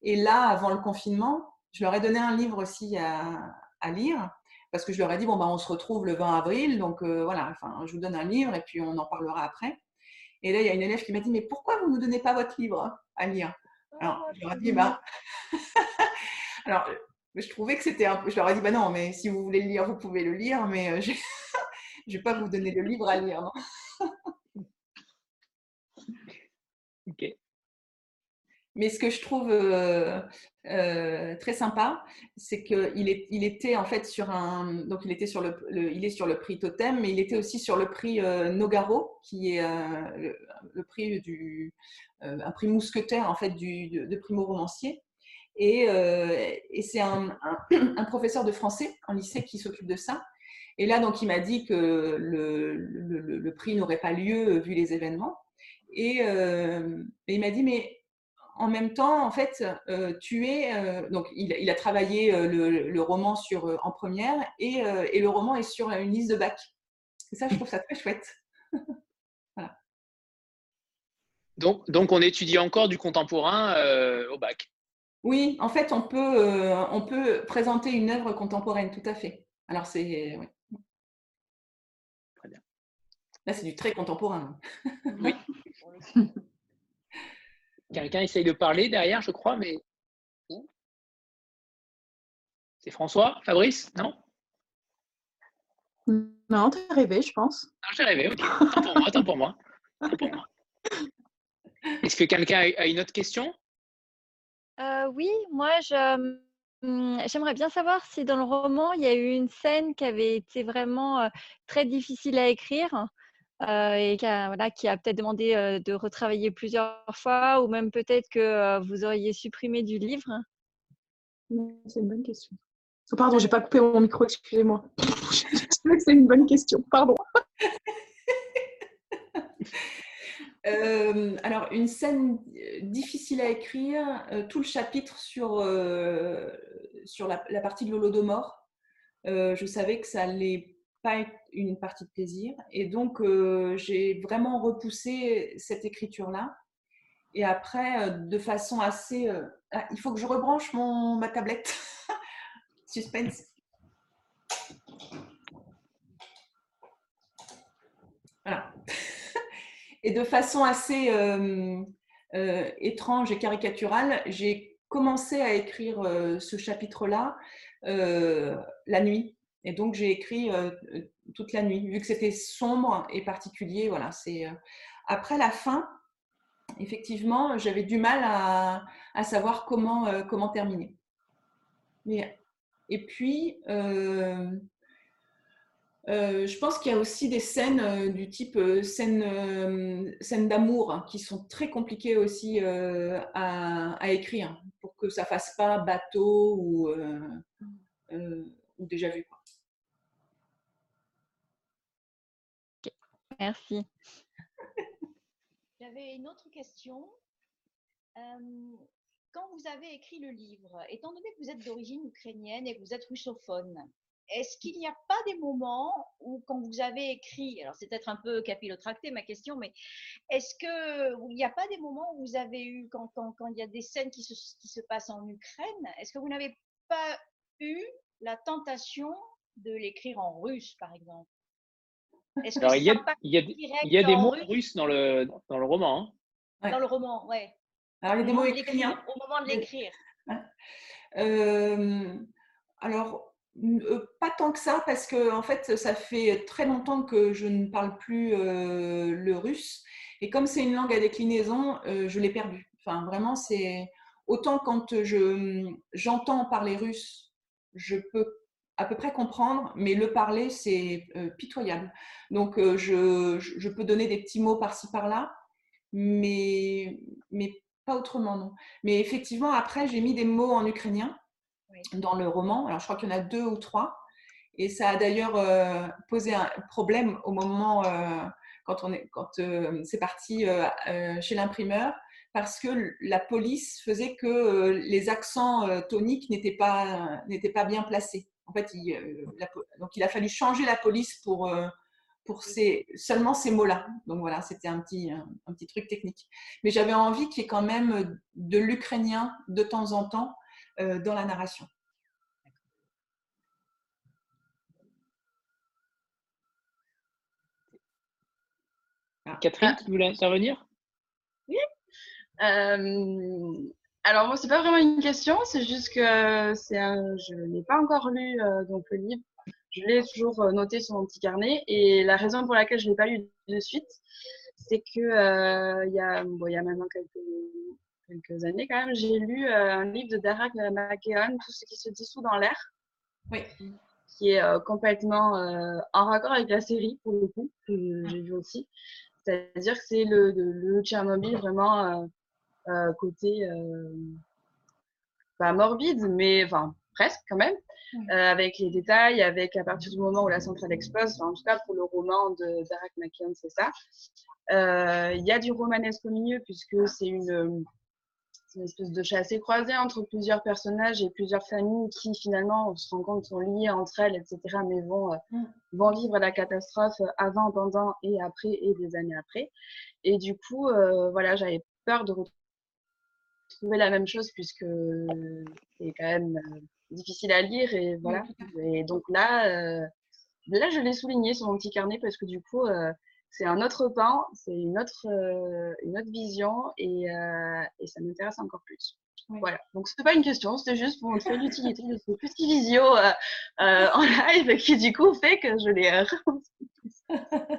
Et là, avant le confinement, je leur ai donné un livre aussi à, à lire parce que je leur ai dit bon bah on se retrouve le 20 avril, donc voilà, enfin je vous donne un livre et puis on en parlera après. Et là il y a une élève qui m'a dit mais pourquoi vous ne nous donnez pas votre livre à lire? Alors je leur ai dit bah Alors, je trouvais que c'était un peu. Je leur ai dit, bah non, mais si vous voulez le lire, vous pouvez le lire, mais euh, je ne vais pas vous donner le livre à lire, non? Ok. Mais ce que je trouve euh, euh, très sympa, c'est qu'il il était en fait sur un. Donc, il, était sur le, il est sur le prix Totem, mais il était aussi sur le prix Nogaro, qui est le, prix du. un prix mousquetaire, en fait, du, de, primo romancier. Euh, et, c'est un, professeur de français en lycée qui s'occupe de ça. Et là, donc, il m'a dit que le, prix n'aurait pas lieu vu les événements. Et, euh, il m'a dit, mais en même temps, en fait, euh, tu es. donc, il, a travaillé le, roman sur, en première et, le roman est sur une liste de bac. Et ça, je trouve ça très chouette. donc, donc, on étudie encore du contemporain au bac. Oui, en fait, on peut, euh, on peut présenter une œuvre contemporaine, tout à fait. Alors, c'est. Très bien. Là, c'est du très contemporain. oui. Quelqu'un essaye de parler derrière, je crois, mais. C'est François Fabrice Non? Non, t'es rêvé, je pense. Non, j'ai rêvé, ok. Attends pour moi, attends pour moi. Est-ce que quelqu'un a une autre question? Oui, moi, mmh, j'aimerais bien savoir si dans le roman, il y a eu une scène qui avait été vraiment très difficile à écrire et qui a, voilà, qui a peut-être demandé de retravailler plusieurs fois ou même peut-être que vous auriez supprimé du livre? Mmh, c'est une bonne question. Oh, pardon, j'ai pas coupé mon micro, excusez-moi. c'est une bonne question, pardon. Euh, alors, une scène euh, difficile à écrire, euh, tout le chapitre sur, sur la, partie de l'Holodomor. je savais que ça allait pas une partie de plaisir. Et donc, j'ai vraiment repoussé cette écriture-là. Et après, de façon assez... Ah, il faut que je rebranche mon, ma tablette. Suspense. Voilà. Et de façon assez euh, euh, étrange et caricaturale, j'ai commencé à écrire euh, ce chapitre-là la nuit. Et donc j'ai écrit toute la nuit, vu que c'était sombre et particulier. Voilà, c'est après la fin. Effectivement, j'avais du mal à, savoir comment, comment terminer. Mais, et puis, Euh, je pense qu'il y a aussi des scènes euh, du type euh, scène, euh, d'amour hein, qui sont très compliquées aussi euh, à, écrire pour que ça fasse pas bateau ou, euh, euh, ou déjà vu. Quoi. Merci. J'avais une autre question. Euh, quand vous avez écrit le livre, étant donné que vous êtes d'origine ukrainienne et que vous êtes russophone, est-ce qu'il n'y a pas des moments où, quand vous avez écrit, alors c'est peut-être un peu capillotracté ma question, mais est-ce que il n'y a pas des moments où vous avez eu, quand, il y a des scènes qui se passent en Ukraine, est-ce que vous n'avez pas eu la tentation de l'écrire en russe, par exemple? Est-ce que Alors, il y a, ça passe il y a, direct il y a des mots russe russes dans le, dans le roman. hein. Ouais. dans le roman, ouais. Alors, il y a des mots ukrainiens. au moment de l'écrire. Euh, alors, euh, pas tant que ça, parce que en fait, ça fait très longtemps que je ne parle plus euh, le russe. Et comme c'est une langue à déclinaison, euh, je l'ai perdu. Enfin, vraiment, c'est autant quand je j'entends parler russe, je peux à peu près comprendre, mais le parler, c'est euh, pitoyable. Donc, euh, je, peux donner des petits mots par-ci par-là, mais, mais pas autrement, non. Mais effectivement, après, j'ai mis des mots en ukrainien dans le roman. Alors, je crois qu'il y en a deux ou trois. Et ça a d'ailleurs euh, posé un problème au moment euh, quand, on est, quand euh, c'est parti chez l'imprimeur, parce que la police faisait que les accents toniques n'étaient pas, n'étaient pas bien placés. En fait, il, euh, la donc il a fallu changer la police pour, euh, pour ces, seulement ces mots-là. Donc voilà, c'était un petit, un, un petit truc technique. Mais j'avais envie qu'il y ait quand même de l'ukrainien de temps en temps euh, dans la narration. Catherine, tu voulais intervenir? Oui. Euh, alors moi, c'est pas vraiment une question, c'est juste que c'est un- je n'ai pas encore lu euh, donc le livre. Je l'ai toujours euh, noté sur mon petit carnet et la raison pour laquelle je l'ai pas lu de suite, c'est que euh, il y a bon, il y a maintenant quelques quelques années quand même, j'ai lu euh, un livre de Darak McKeown, Tout ce qui se dissout dans l'air. Oui. Qui est euh, complètement euh, en raccord avec la série pour le coup que j'ai vu aussi. C'est-à-dire que c'est le, le, le Tchernobyl vraiment euh, côté euh, pas morbide, mais enfin presque quand même, euh, avec les détails, avec à partir du moment où la centrale explose, enfin, en tout cas pour le roman de Derek McKeown, c'est ça. Il y a du romanesque au milieu puisque c'est une, c'est une espèce de chassé croisé entre plusieurs personnages et plusieurs familles qui finalement on se rend compte sont liées entre elles, etc. Mais vont, vont vivre la catastrophe avant, pendant et après et des années après. Et du coup, euh, voilà, j'avais peur de retrouver la même chose puisque c'est quand même euh, difficile à lire et voilà. Et donc là, euh, là je l'ai souligné sur mon petit carnet parce que du coup, euh, c'est un autre pan, c'est une autre, une autre vision et, et ça m'intéresse encore plus. Voilà, donc c'était pas une question, c'était juste pour montrer l'utilité de ce petit visio euh, euh, en live qui du coup fait que je l'ai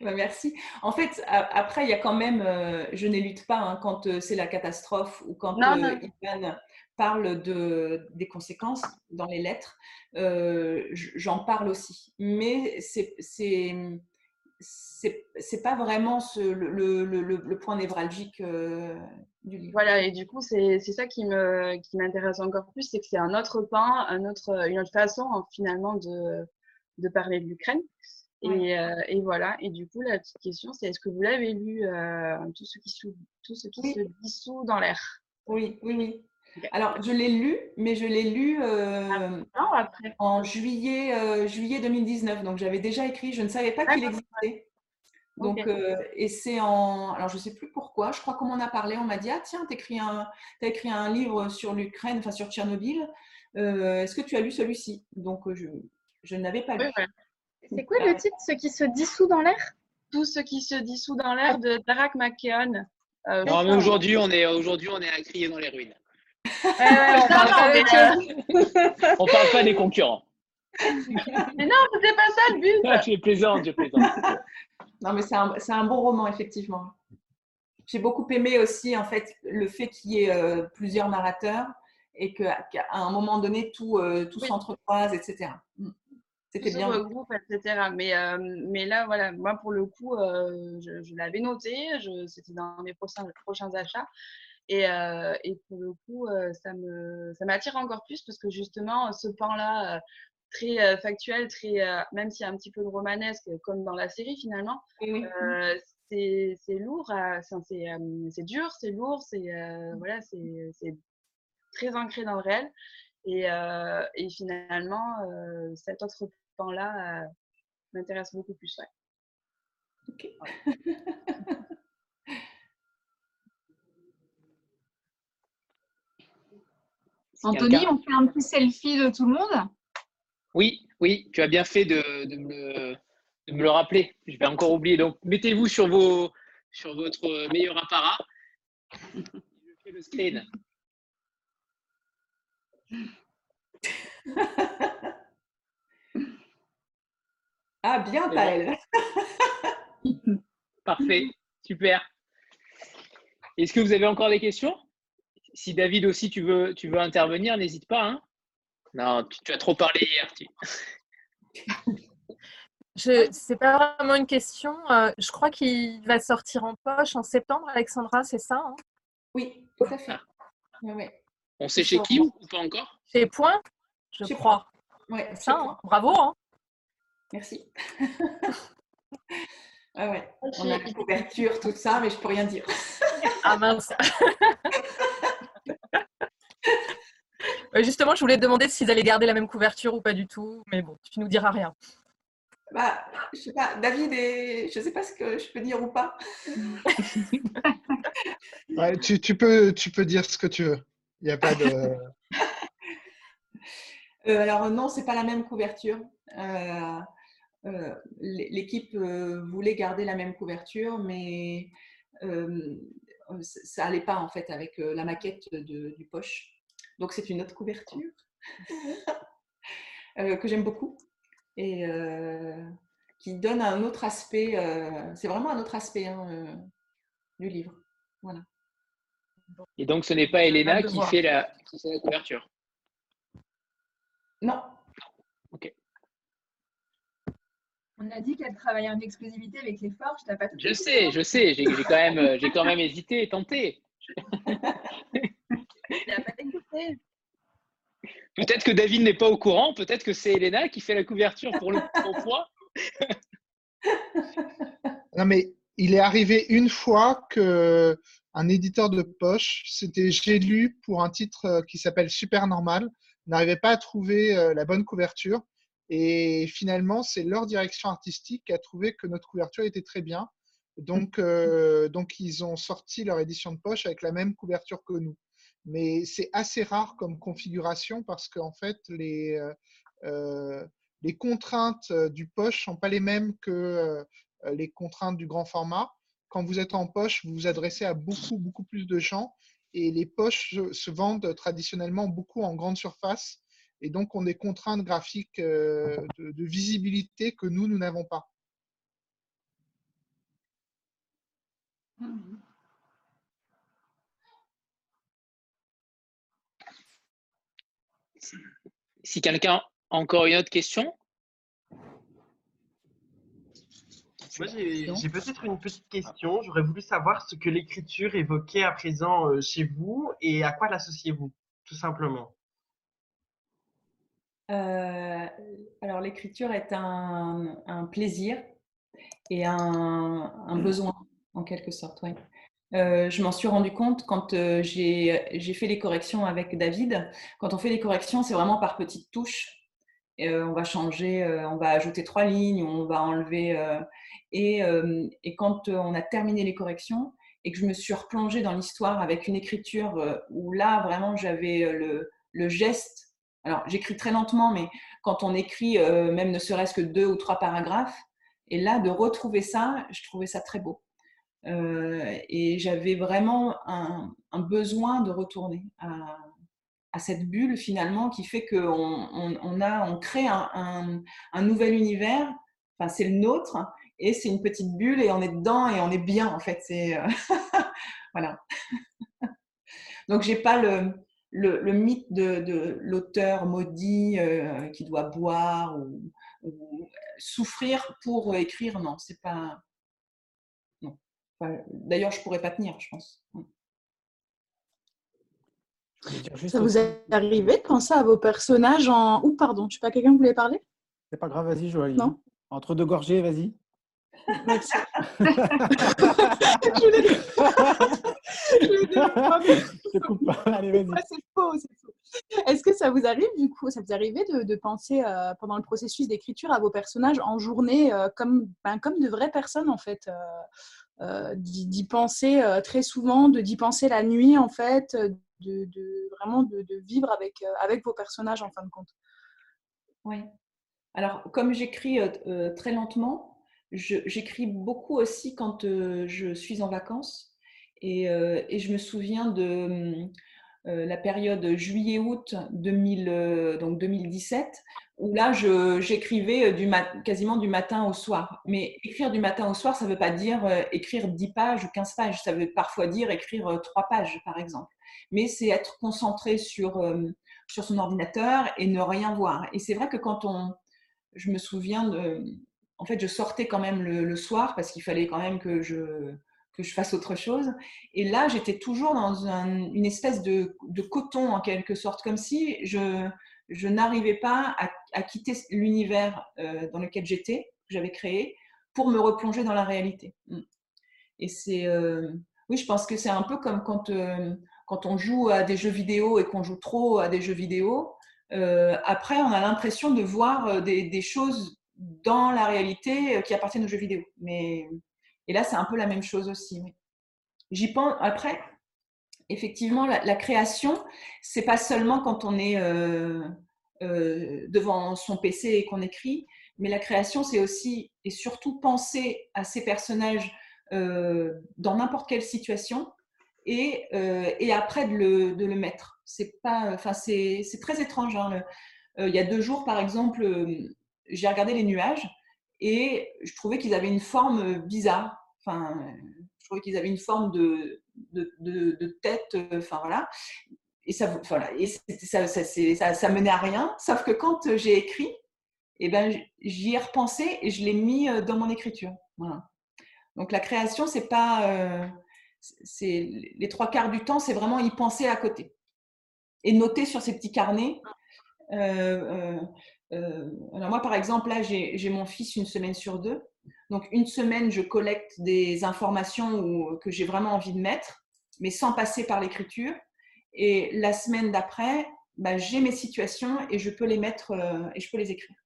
Bah, merci. En fait, a- après, il y a quand même, euh, je n'élude pas hein, quand euh, c'est la catastrophe ou quand Non, euh, non. Ivan parle de, des conséquences dans les lettres, euh, j'en parle aussi. Mais c'est c'est pas vraiment ce- le, le- le- le point névralgique euh, du livre. Voilà, et du coup, c'est ça qui m'intéresse encore plus, c'est que c'est un autre pan, un autre, une autre façon hein, finalement de, de parler de l'Ukraine. Et, euh, et voilà, et du coup, la petite question, c'est est-ce que vous l'avez lu, euh, tout ce qui, sou- tout ce qui Oui. se dissout dans l'air? Oui, oui, oui. Alors, je l'ai lu, mais je l'ai lu euh, en juillet, euh, juillet 2019. Donc, j'avais déjà écrit, je ne savais pas qu'il existait. Donc, euh, et c'est en. Alors, je ne sais plus pourquoi, je crois qu'on m'en a parlé. On m'a dit Ah, tiens, tu écrit, un... as écrit un livre sur l'Ukraine, enfin sur Tchernobyl. Est-ce que tu as lu celui-ci? Donc, je, je n'avais pas lu. C'est quoi le titre Ce qui se dissout dans l'air? Tout ce qui se dissout dans l'air de Tarak McKeown. Euh, Non, aujourd'hui, on est, aujourd'hui, on est à crier dans les ruines. on parle pas avec de- On parle pas des concurrents. Mais non, c'était pas ça le but. Ah, je plaisante, je plaisante. Non, mais c'est un, c'est un bon roman, effectivement. J'ai beaucoup aimé aussi, en fait, le fait qu'il y ait euh, plusieurs narrateurs et qu'à un moment donné, tout, euh, tout s'entrecroise, etc. C'était bien. regroupe, etc. Mais, euh, mais là, voilà, moi, pour le coup, euh, je, je l'avais noté, c'était dans mes prochains, prochains achats. Et, euh, et pour le coup, ça me, ça m'attire encore plus parce que justement, ce pan-là, très factuel, très, même s'il y a un petit peu de romanesque, comme dans la série finalement, c'est c'est lourd, c'est c'est dur, c'est lourd, c'est voilà, c'est c'est très ancré dans le réel. Et, euh, et finalement, euh, cet autre pan-là euh, m'intéresse beaucoup plus. Ouais. Anthony, on fait un petit selfie de tout le monde? Oui, oui, tu as bien fait de, de me, le, de me le rappeler. Je vais encore oublier. Donc, mettez-vous sur, vos, sur votre meilleur apparat. Je fais le screen. Ah, bien, Taël. Parfait, super. Est-ce que vous avez encore des questions? Si David aussi, tu veux, tu veux intervenir, n'hésite pas. hein. non, tu, tu as trop parlé hier. tu- Je, c'est pas vraiment une question. euh, je crois qu'il va sortir en poche en septembre, Alexandra, c'est ça hein? Oui, tout à fait. Ouais, ouais. On sait chez qui ou pas encore? Chez Point, je Chez crois. Ouais, C'est ça, hein bravo. Hein Merci. Ah ouais, on a la couverture, tout ça, mais je peux rien dire. ah mince. Ouais, Justement, je voulais te demander s'ils allaient garder la même couverture ou pas du tout, mais bon, tu nous diras rien. Bah, je sais pas, David, et je sais pas ce que je peux dire ou pas. Ouais, tu, tu peux, tu peux dire ce que tu veux. Il n'y a pas de. Euh, alors non, c'est pas la même couverture. Euh, euh, L'équipe euh, voulait garder la même couverture, mais euh, ça ça allait pas en fait avec euh, la maquette de- du poche. Donc c'est une autre couverture euh, que j'aime beaucoup et euh, qui donne un autre aspect. euh, c'est vraiment un autre aspect hein, euh, du livre. Voilà. Et donc, ce n'est pas Elena qui fait, la, qui fait la couverture. Non. Ok. On a dit qu'elle travaillait en exclusivité avec les forges. T'as pas tout Je sais, je sais. J'ai quand, même, euh, j'ai quand même hésité et tenté. Peut-être que David n'est pas au courant. Peut-être que c'est Elena qui fait la couverture pour le fois. Non, mais il est arrivé une fois que un éditeur de poche, c'était j'ai lu pour un titre euh, qui s'appelle Super Normal, n'arrivait pas à trouver euh, la bonne couverture. Et finalement, c'est leur direction artistique qui a trouvé que notre couverture était très bien. Donc, euh, donc ils ont sorti leur édition de poche avec la même couverture que nous. Mais c'est assez rare comme configuration parce qu'en fait, les, les contraintes du poche sont pas les mêmes que les contraintes du grand format. Quand vous êtes en poche, vous vous adressez à beaucoup, beaucoup plus de gens. Et les poches se- vendent traditionnellement beaucoup en grande surface. Et donc ont des contraintes graphiques euh, de visibilité que nous, nous n'avons pas. Si quelqu'un a encore une autre question, Moi, j'ai j'ai peut-être une petite question. J'aurais voulu savoir ce que l'écriture évoquait à présent euh, chez vous et à quoi l'associez-vous, tout simplement. Euh, alors, l'écriture est un, un plaisir et un, un besoin, en quelque sorte. ouais. Euh, je m'en suis rendu compte quand euh, j'ai fait les corrections avec David. Quand on fait les corrections, c'est vraiment par petites touches. Euh, on va changer, euh, on va ajouter trois lignes, on va enlever. euh, et, quand on a terminé les corrections et que je me suis replongée dans l'histoire avec une écriture où là, vraiment, j'avais le, geste. Alors, j'écris très lentement, mais quand on écrit même ne serait-ce que deux ou trois paragraphes, et là, de retrouver ça, je trouvais ça très beau. Et j'avais vraiment un, un besoin de retourner à, cette bulle finalement qui fait qu'on on, crée un, nouvel univers. Enfin, c'est le nôtre et c'est une petite bulle et on est dedans et on est bien en fait. C'est euh, voilà. Donc j'ai pas le, le, mythe de, l'auteur maudit euh, qui doit boire ou ou souffrir pour écrire, non, c'est pas. Non. D'ailleurs, je pourrais pas tenir, je pense. Ça vous est arrivé de penser à vos personnages en. Ou pardon, je sais pas, quelqu'un voulait parler? C'est pas grave, vas-y, Joël. Non. Entre deux gorgées, vas-y. Merci. Je coupe pas. Allez, vas-y. C'est faux, c'est faux. Est-ce que ça vous arrive, du coup, ça vous arrivait de, de penser euh, pendant le processus d'écriture à vos personnages en journée euh, comme, ben, comme de vraies personnes, en fait euh, d'y penser très souvent, de d'y penser la nuit, en fait, de, vraiment de, vivre avec, euh, avec vos personnages, en fin de compte Oui. Alors, comme j'écris euh, euh, très lentement, j'écris beaucoup aussi quand je suis en vacances. Et, je me souviens de la période juillet-août 2000, euh, donc 2017, où là, j'écrivais quasiment du matin au soir. Mais écrire du matin au soir, ça ne veut pas dire écrire 10 pages ou 15 pages. Ça veut parfois dire écrire euh, 3 pages, par exemple. Mais c'est être concentré sur, euh, sur son ordinateur et ne rien voir. Et c'est vrai que quand on, je me souviens de. En fait, je sortais quand même le, soir parce qu'il fallait quand même que je, que je fasse autre chose. Et là, j'étais toujours dans un- une espèce de, de coton, en quelque sorte, comme si je, je n'arrivais pas à, quitter l'univers euh, dans lequel j'étais, que j'avais créé, pour me replonger dans la réalité. Mm. Et c'est. euh, oui, je pense que c'est un peu comme quand, quand on joue à des jeux vidéo et qu'on joue trop à des jeux vidéo. Euh, après, on a l'impression de voir euh, des, choses dans la réalité euh, qui appartiennent aux jeux vidéo. Mais, et là, c'est un peu la même chose aussi. J'y pense. Après, effectivement, la, la création, c'est pas seulement quand on est devant son PC et qu'on écrit, mais la création, c'est aussi et surtout penser à ces personnages dans n'importe quelle situation et, euh, et après de le, de le mettre. C'est pas, enfin, c'est très étrange. hein, euh, il y a deux jours, par exemple, euh, j'ai regardé les nuages et je trouvais qu'ils avaient une forme bizarre. Enfin, je trouvais qu'ils avaient une forme de, de, de- tête. Enfin, voilà. Et ça, voilà. Et ça, ça, ça, ça menait à rien. Sauf que quand j'ai écrit, eh ben, j'y ai repensé et je l'ai mis dans mon écriture. Voilà. Donc la création, c'est pas, c'est les trois quarts du temps, c'est vraiment y penser à côté et noter sur ces petits carnets. Euh, euh, euh, alors moi, par exemple, là, j'ai j'ai mon fils une semaine sur deux. Donc une semaine, je collecte des informations où- que j'ai vraiment envie de mettre, mais sans passer par l'écriture. Et la semaine d'après, bah, j'ai mes situations et je peux les mettre euh, et je peux les écrire.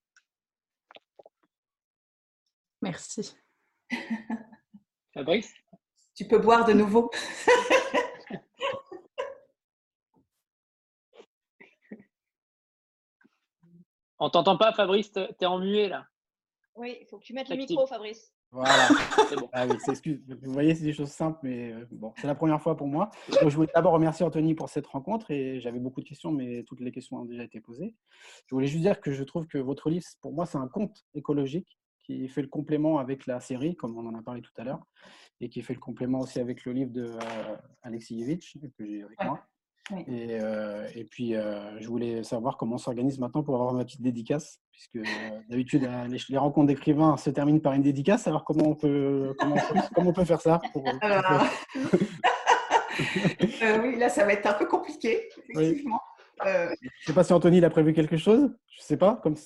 Merci. Fabrice? Tu peux boire de nouveau. On t'entend pas, Fabrice, t'es en muet là. Oui, il faut que tu mettes le micro, Fabrice. Voilà. C'est bon. Ah oui, c'est- excuse- Vous voyez, c'est des choses simples, mais euh, bon, c'est la première fois pour moi. Donc, je voulais d'abord remercier Anthony pour cette rencontre et j'avais beaucoup de questions, mais toutes les questions ont déjà été posées. Je voulais juste dire que je trouve que votre livre, pour moi, c'est un conte écologique qui fait le complément avec la série, comme on en a parlé tout à l'heure, et qui fait le complément aussi avec le livre de euh, Alexievitch que j'ai avec Ouais. moi. Oui. Et, euh, et puis, euh, je voulais savoir comment on s'organise maintenant pour avoir ma petite dédicace, puisque euh, d'habitude, les, les rencontres d'écrivains se terminent par une dédicace. Alors, comment on peut, comment on peut, comment on peut faire ça pour- pour- Alors, oui, là, ça va être un peu compliqué, effectivement. Je ne sais pas si Anthony il a prévu quelque chose. Je ne sais pas. Comme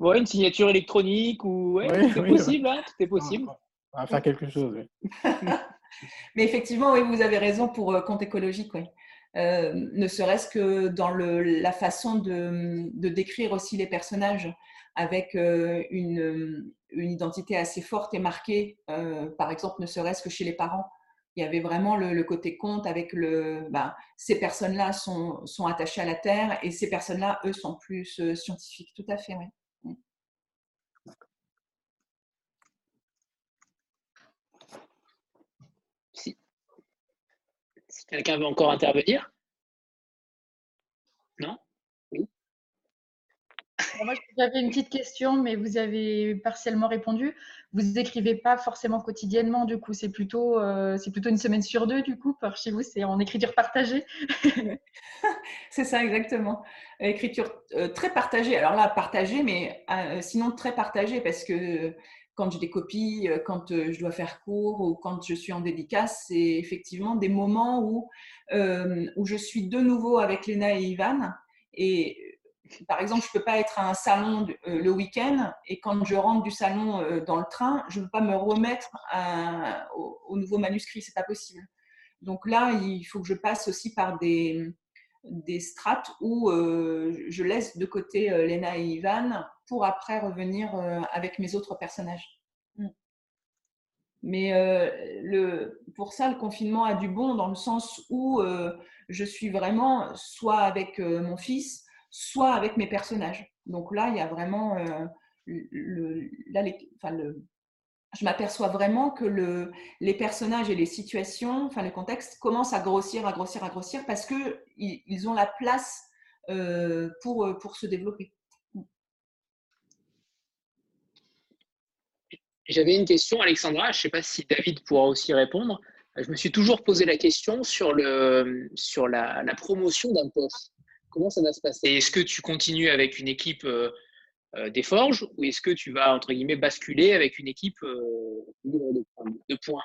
Ouais, une signature électronique ou ouais, Oui, tout est oui, possible, hein, tout est possible. on va faire quelque chose. oui. Mais effectivement, oui, vous avez raison pour euh, compte écologique, oui. Euh, ne serait-ce que dans le, la façon de, de décrire aussi les personnages avec euh, une, une identité assez forte et marquée, euh, par exemple, ne serait-ce que chez les parents. Il y avait vraiment le, le côté conte avec le. ben, ces personnes-là sont, sont attachées à la Terre et ces personnes-là, eux, sont plus scientifiques. Tout à fait, oui. Si, si quelqu'un veut encore intervenir? Non? Oui moi, j'avais une petite question, mais vous avez partiellement répondu. Vous n'écrivez pas forcément quotidiennement, du coup, c'est plutôt, euh, c'est plutôt une semaine sur deux, du coup, par chez vous, c'est en écriture partagée. c'est ça, exactement. Écriture euh, très partagée. Alors là, partagée, mais euh, sinon très partagée, parce que quand j'ai des copies, quand je dois faire cours ou quand je suis en dédicace, c'est effectivement des moments où, où je suis de nouveau avec Léna et Ivan. Et par exemple, je ne peux pas être à un salon euh, le week-end et quand je rentre du salon euh, dans le train, je ne peux pas me remettre au, nouveau manuscrit, c'est pas possible. Donc là, il faut que je passe aussi par des, des strates où euh, je laisse de côté Lena et Ivan pour après revenir avec mes autres personnages. Mm. Mais le, pour ça, le confinement a du bon dans le sens où je suis vraiment soit avec mon fils, soit avec mes personnages. Donc là, il y a vraiment euh, le, enfin, le, je m'aperçois vraiment que le, les personnages et les situations, enfin le contexte commencent à grossir, à grossir, à grossir parce que ils, ont la place euh, pour, euh, pour se développer. J'avais une question, Alexandra. Je ne sais pas si David pourra aussi répondre. Je me suis toujours posé la question sur, le, sur la, promotion d'un poste. Comment ça va se passer? Est-ce que tu continues avec une équipe euh, euh, des forges ou est-ce que tu vas, entre guillemets, basculer avec une équipe euh, de, points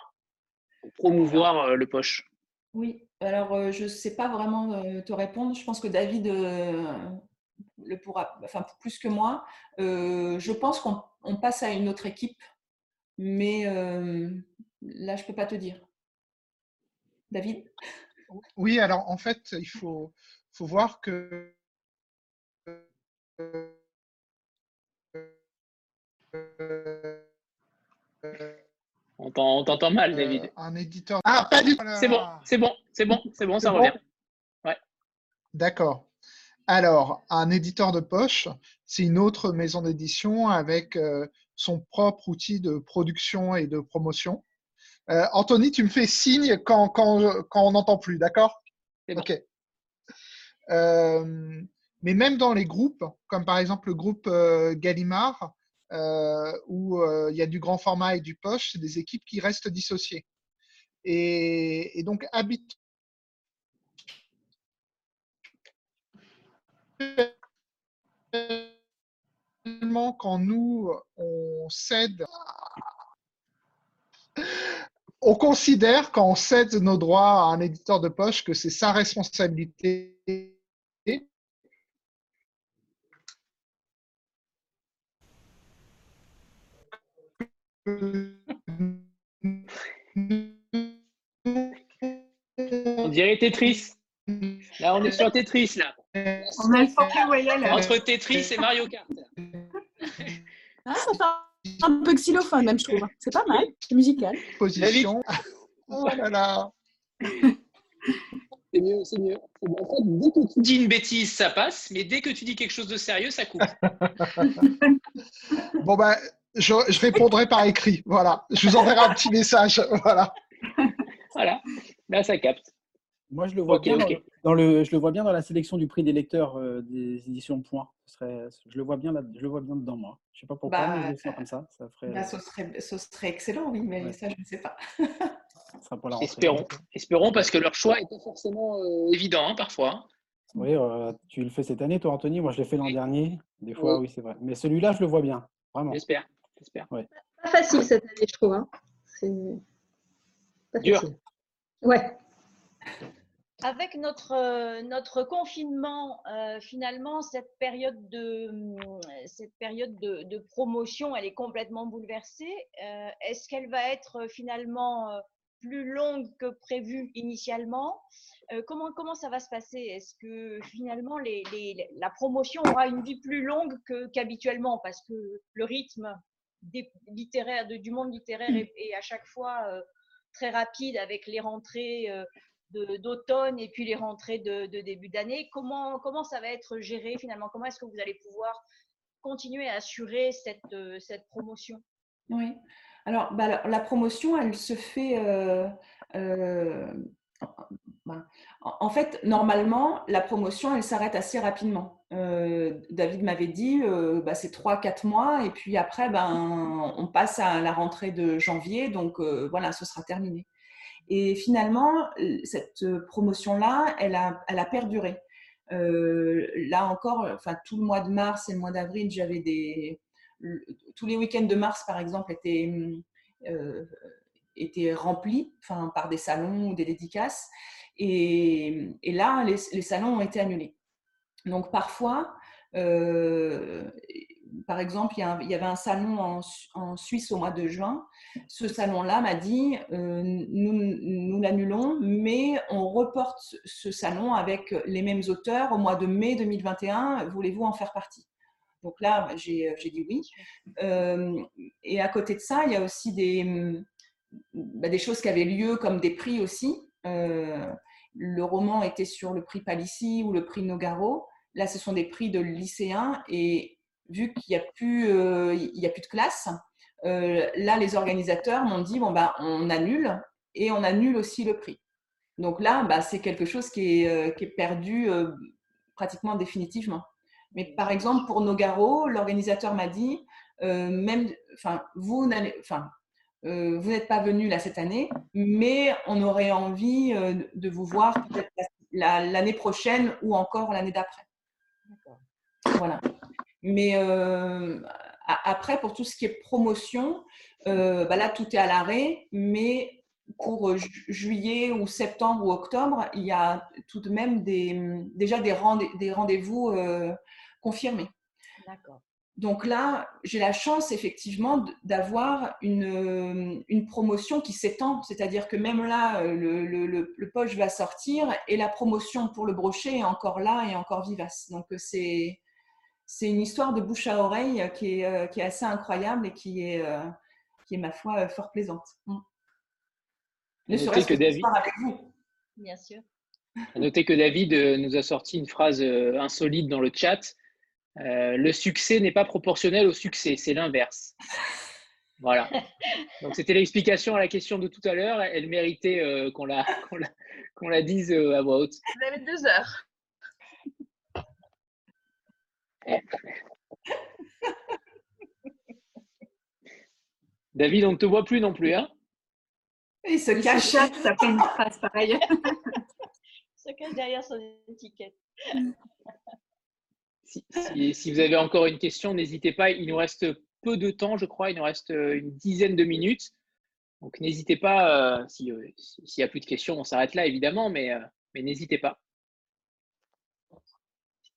pour promouvoir le poche? Oui, alors je ne sais pas vraiment te répondre. Je pense que David le pourra, enfin plus que moi. je pense qu'on passe à une autre équipe, mais là, je ne peux pas te dire. David? Oui, alors en fait, il faut, faut voir que on t'entend mal, euh, David. Un éditeur. Ah, pas du tout. C'est bon, c'est bon, c'est bon, c'est bon, ça revient. Ouais. D'accord. Alors, un éditeur de poche, c'est une autre maison d'édition avec euh, son propre outil de production et de promotion. Euh, Anthony, tu me fais signe quand, quand, quand on n'entend plus, d'accord? Ok. Euh, mais même dans les groupes, comme par exemple le groupe euh, Gallimard, où il y a du grand format et du poche, c'est des équipes qui restent dissociées. Et, donc, habituellement, quand nous, on cède on considère quand on cède nos droits à un éditeur de poche que c'est sa responsabilité On dirait Tetris. Là, on est sur Tetris, là. On a le. Entre Tetris et Mario Kart. Ah, ça fait un peu xylophone, même, je trouve. C'est pas mal. C'est musical. Position. Oh là là. C'est mieux, c'est mieux. En fait, dès que tu dis une bêtise, ça passe, mais dès que tu dis quelque chose de sérieux, ça coupe. bon, ben, je, répondrai par écrit. Voilà. Je vous enverrai un petit message. Voilà. Voilà. Là, ça capte. Moi, je le vois bien Dans, le, je le vois bien dans la sélection du prix des lecteurs euh, des éditions Point. Ce serait, je le vois bien là, je le vois bien dedans moi. Je sais pas pourquoi, bah, mais je le comme ça. Ça ferait. Bah, ce, serait, ce serait excellent, oui, mais ça, je ne sais pas. Espérons. Espérons parce que leur choix est pas forcément euh, évident hein, parfois. Oui, euh, tu le fais cette année, toi, Anthony? Moi, je l'ai fait l'an dernier. Des fois, oui, c'est vrai. Mais celui-là, je le vois bien. Vraiment. J'espère. J'espère. Pas facile cette année, je trouve. Hein. C'est pas Dur. Ouais. Avec notre, euh, notre confinement, euh, finalement, cette période, de, cette période de, de, promotion, elle est complètement bouleversée. Euh, est-ce qu'elle va être finalement plus longue que prévu initialement? Comment, comment ça va se passer? Est-ce que finalement les, les, la promotion aura une vie plus longue qu'habituellement? Parce que le rythme des, de, du monde littéraire est, est à chaque fois très rapide avec les rentrées d'automne et puis les rentrées de, début d'année. Comment, comment ça va être géré finalement? Comment est-ce que vous allez pouvoir continuer à assurer cette, euh, cette promotion? Oui. Alors, bah, la, promotion, elle se fait euh, euh, en fait, normalement, la promotion, elle s'arrête assez rapidement. David m'avait dit, bah, c'est 3-4 mois, et puis après, ben, on passe à la rentrée de janvier, donc voilà, ce sera terminé. Et finalement, cette promotion-là, elle a, elle a perduré. là encore, enfin, tout le mois de mars et le mois d'avril, j'avais des. Tous les week-ends de mars, par exemple, étaient étaient remplis enfin, par des salons ou des dédicaces. Et, là, les, salons ont été annulés. Donc parfois, euh, par exemple, il y, avait un salon en, Suisse au mois de juin. Ce salon-là m'a dit, euh, nous, nous l'annulons, mais on reporte ce salon avec les mêmes auteurs au mois de mai 2021. Voulez-vous en faire partie? Donc là, j'ai dit oui. Euh, et à côté de ça, il y a aussi des, bah, des choses qui avaient lieu comme des prix aussi. Euh, le roman était sur le prix Palissy ou le prix Nogaro. Là, ce sont des prix de lycéens et vu qu'il n'y a, plus, euh, a plus de classe, euh, là, les organisateurs m'ont dit bon, bah, on annule et on annule aussi le prix. Donc là, bah, c'est quelque chose qui est, qui est perdu pratiquement définitivement. Mais par exemple, pour Nogaro, l'organisateur m'a dit même, enfin, vous n'allez, enfin, euh, vous n'êtes pas venu là cette année, mais on aurait envie euh, de vous voir peut-être l'année prochaine ou encore l'année d'après. Voilà. Mais euh, après, pour tout ce qui est promotion, bah là, tout est à l'arrêt, mais pour juillet ou septembre ou octobre, il y a tout de même des, déjà des, des rendez-vous confirmés. D'accord. Donc là, j'ai la chance effectivement d'avoir une, une, promotion qui s'étend, c'est-à-dire que même là, euh, le, le, le, poche va sortir et la promotion pour le brochet est encore là et encore vivace. Donc euh, c'est c'est une histoire de bouche à oreille qui est, euh, qui est assez incroyable et qui est, qui est ma foi, fort plaisante. Mm. Ne serait-ce que, David... avec vous. Bien sûr. Notez que David nous a sorti une phrase insolite dans le chat euh, le succès n'est pas proportionnel au succès, c'est l'inverse. Voilà. Donc c'était l'explication à la question de tout à l'heure. Elle méritait euh, qu'on la, qu'on la, dise euh, à voix haute. Vous avez deux heures. David, on ne te voit plus non plus, hein? Il se cache, ça fait une phrase pareille. Il se cache derrière son étiquette. Si, vous avez encore une question, n'hésitez pas. Il nous reste peu de temps, je crois. Il nous reste euh, une dizaine de minutes. Donc n'hésitez pas. Euh, euh, s'il n'y a plus de questions, on s'arrête là, évidemment, mais, mais n'hésitez pas.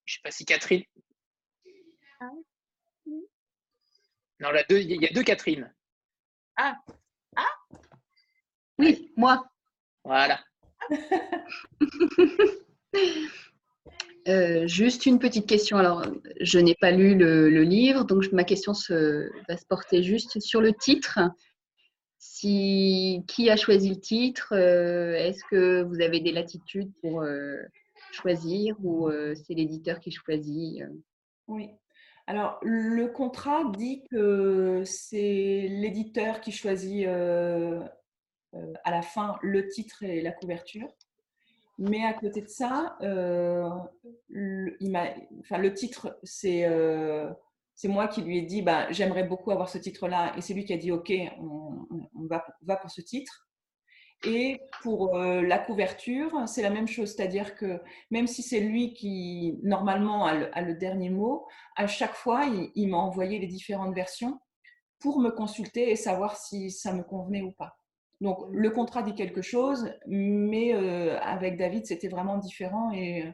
Je ne sais pas si Catherine. Non, il y a deux Catherine. Ah. Ah Oui, moi. Voilà. Euh, juste une petite question. Alors, je n'ai pas lu le, livre, donc ma question se, va se porter juste sur le titre. Si, qui a choisi le titre euh, Est-ce que vous avez des latitudes pour euh, choisir ou c'est l'éditeur qui choisit Oui. Alors, le contrat dit que c'est l'éditeur qui choisit à la fin le titre et la couverture. Mais à côté de ça, euh, le, enfin, le titre, c'est euh, moi qui lui ai dit bah, j'aimerais beaucoup avoir ce titre-là. Et c'est lui qui a dit ok, on, va, va, pour ce titre. Et pour euh, la couverture, c'est la même chose. C'est-à-dire que même si c'est lui qui, normalement, a le, dernier mot, à chaque fois, il, m'a envoyé les différentes versions pour me consulter et savoir si ça me convenait ou pas. Donc, le contrat dit quelque chose, mais euh, avec David, c'était vraiment différent. Et,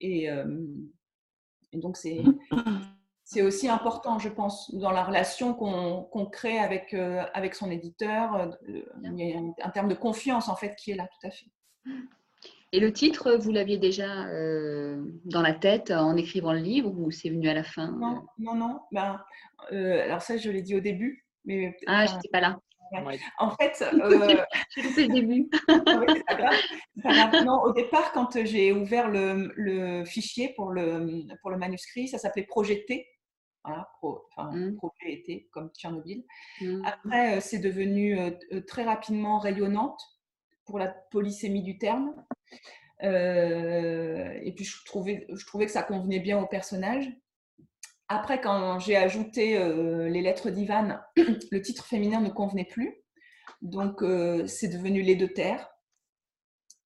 et, euh, donc, c'est aussi important, je pense, dans la relation qu'on crée avec, euh, avec son éditeur. il y a un, terme de confiance, en fait, qui est là, tout à fait. Et le titre, vous l'aviez déjà dans la tête en écrivant le livre ou c'est venu à la fin Non, non, non. Ben, alors ça, je l'ai dit au début. Mais, ah, je n'étais pas là. En fait, euh, le début. au départ, quand j'ai ouvert le, fichier pour le, pour le manuscrit, ça s'appelait Projeté. Voilà, pro, enfin, mmh. comme Tchernobyl. Mmh. Après, euh, c'est devenu euh, très rapidement rayonnante. pour la polysémie du terme. Euh, et puis, je trouvais, je trouvais que ça convenait bien au personnage. Après, quand j'ai ajouté euh, les lettres d'Ivan, le titre féminin ne convenait plus. Donc, euh, c'est devenu Les deux terres.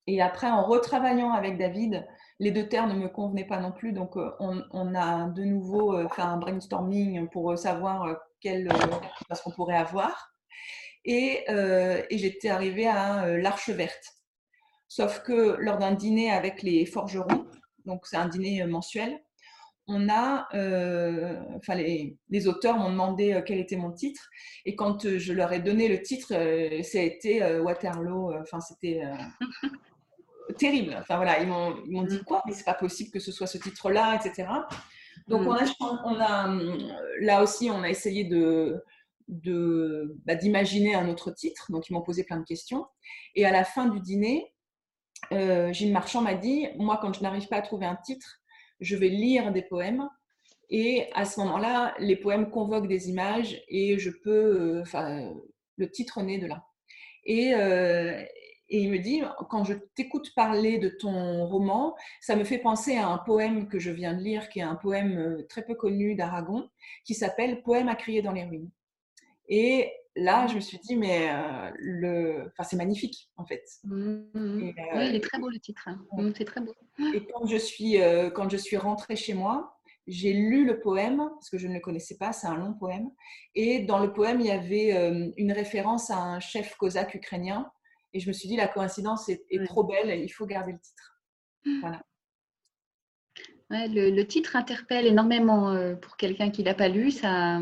Et après, en retravaillant avec David, les deux terres ne me convenaient pas non plus. Donc, on, on, a de nouveau fait un brainstorming pour savoir quelle place qu'on pourrait avoir. Et, j'étais arrivée à l'Arche verte. Sauf que lors d'un dîner avec les forgerons, donc c'est un dîner mensuel, on a, euh, enfin les, les, auteurs m'ont demandé euh, quel était mon titre, et quand euh, je leur ai donné le titre, euh, ça a été Waterloo. Enfin, c'était terrible. Enfin voilà, ils m'ont, ils m'ont dit quoi Mais c'est pas possible que ce soit ce titre-là, etc. Donc on a, on a, là aussi, on a essayé de, de bah, d'imaginer un autre titre. Donc ils m'ont posé plein de questions, et à la fin du dîner, Gilles Marchand m'a dit, moi quand je n'arrive pas à trouver un titre je vais lire des poèmes et à ce moment-là, les poèmes convoquent des images et je peux, euh, enfin, le titre naît de là. Et, euh, et il me dit, quand je t'écoute parler de ton roman, ça me fait penser à un poème que je viens de lire, qui est un poème euh, très peu connu d'Aragon, qui s'appelle Poème à crier dans les ruines. Et là, je me suis dit, mais le... enfin, c'est magnifique, en fait. Mmh, mmh. oui, il est très beau le titre. Hein. Mmh, c'est très beau. Et quand je suis, quand je suis rentrée chez moi, j'ai lu le poème, parce que je ne le connaissais pas, c'est un long poème. Et dans le poème, il y avait une référence à un chef cosaque ukrainien. Et je me suis dit, la coïncidence est, trop belle, il faut garder le titre. Voilà. Ouais, le, le, titre interpelle énormément pour quelqu'un qui ne l'a pas lu. Ça,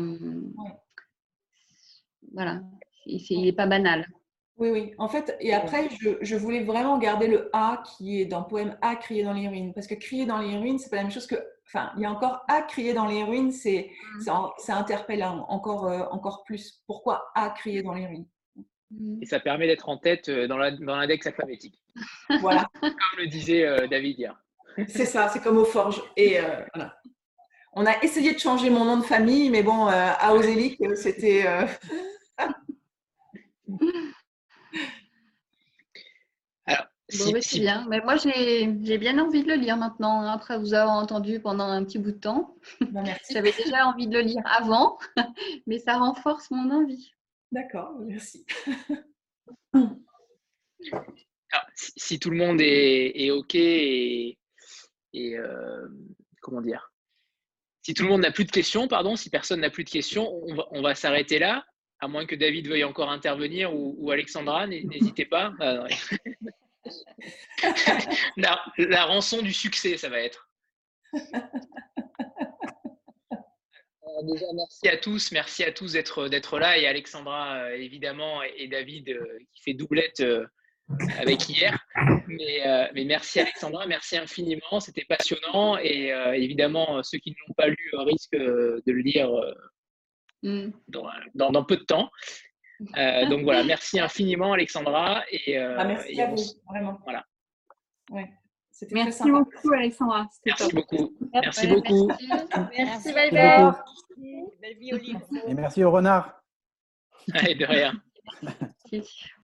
voilà, il n'est pas banal. Oui, oui. En fait, et après, je, je, voulais vraiment garder le A qui est dans le poème A crier dans les ruines. Parce que crier dans les ruines, c'est pas la même chose que. Enfin, il y a encore A crier dans les ruines, c'est mmh. ça interpelle encore, euh, encore plus. Pourquoi A crier dans les ruines? Et ça permet d'être en tête euh, dans l'index dans alphabétique. Voilà. comme le disait euh, David hier. c'est ça, c'est comme aux forges. Et voilà. On a essayé de changer mon nom de famille, mais bon, à Osélique, c'était. Alors, bon, c'est bien. Mais moi, j'ai bien envie de le lire maintenant, hein, après vous avoir entendu pendant un petit bout de temps. Bah, J'avais déjà envie de le lire avant, mais ça renforce mon envie. D'accord, merci. Alors, si, tout le monde est, OK et, euh, comment dire? Si tout le monde n'a plus de questions, pardon, si personne n'a plus de questions, on va s'arrêter là à moins que David veuille encore intervenir ou, Alexandra, n'hésitez pas. Ah, la, rançon du succès, ça va être. Déjà, merci à tous, merci à tous d'être là et Alexandra euh, évidemment et David euh, qui fait doublette euh, avec hier. Mais, mais, merci Alexandra, merci infiniment, c'était passionnant et évidemment ceux qui ne l'ont pas lu risquent de le lire Mm. dans, peu de temps. Euh, donc voilà, merci infiniment Alexandra. Et, euh, ah, merci à vous, vraiment. Voilà. Ouais. Merci beaucoup Alexandra. Merci beaucoup. Merci, beaucoup. Merci, bye bye. Et merci au renard. Allez, de rien.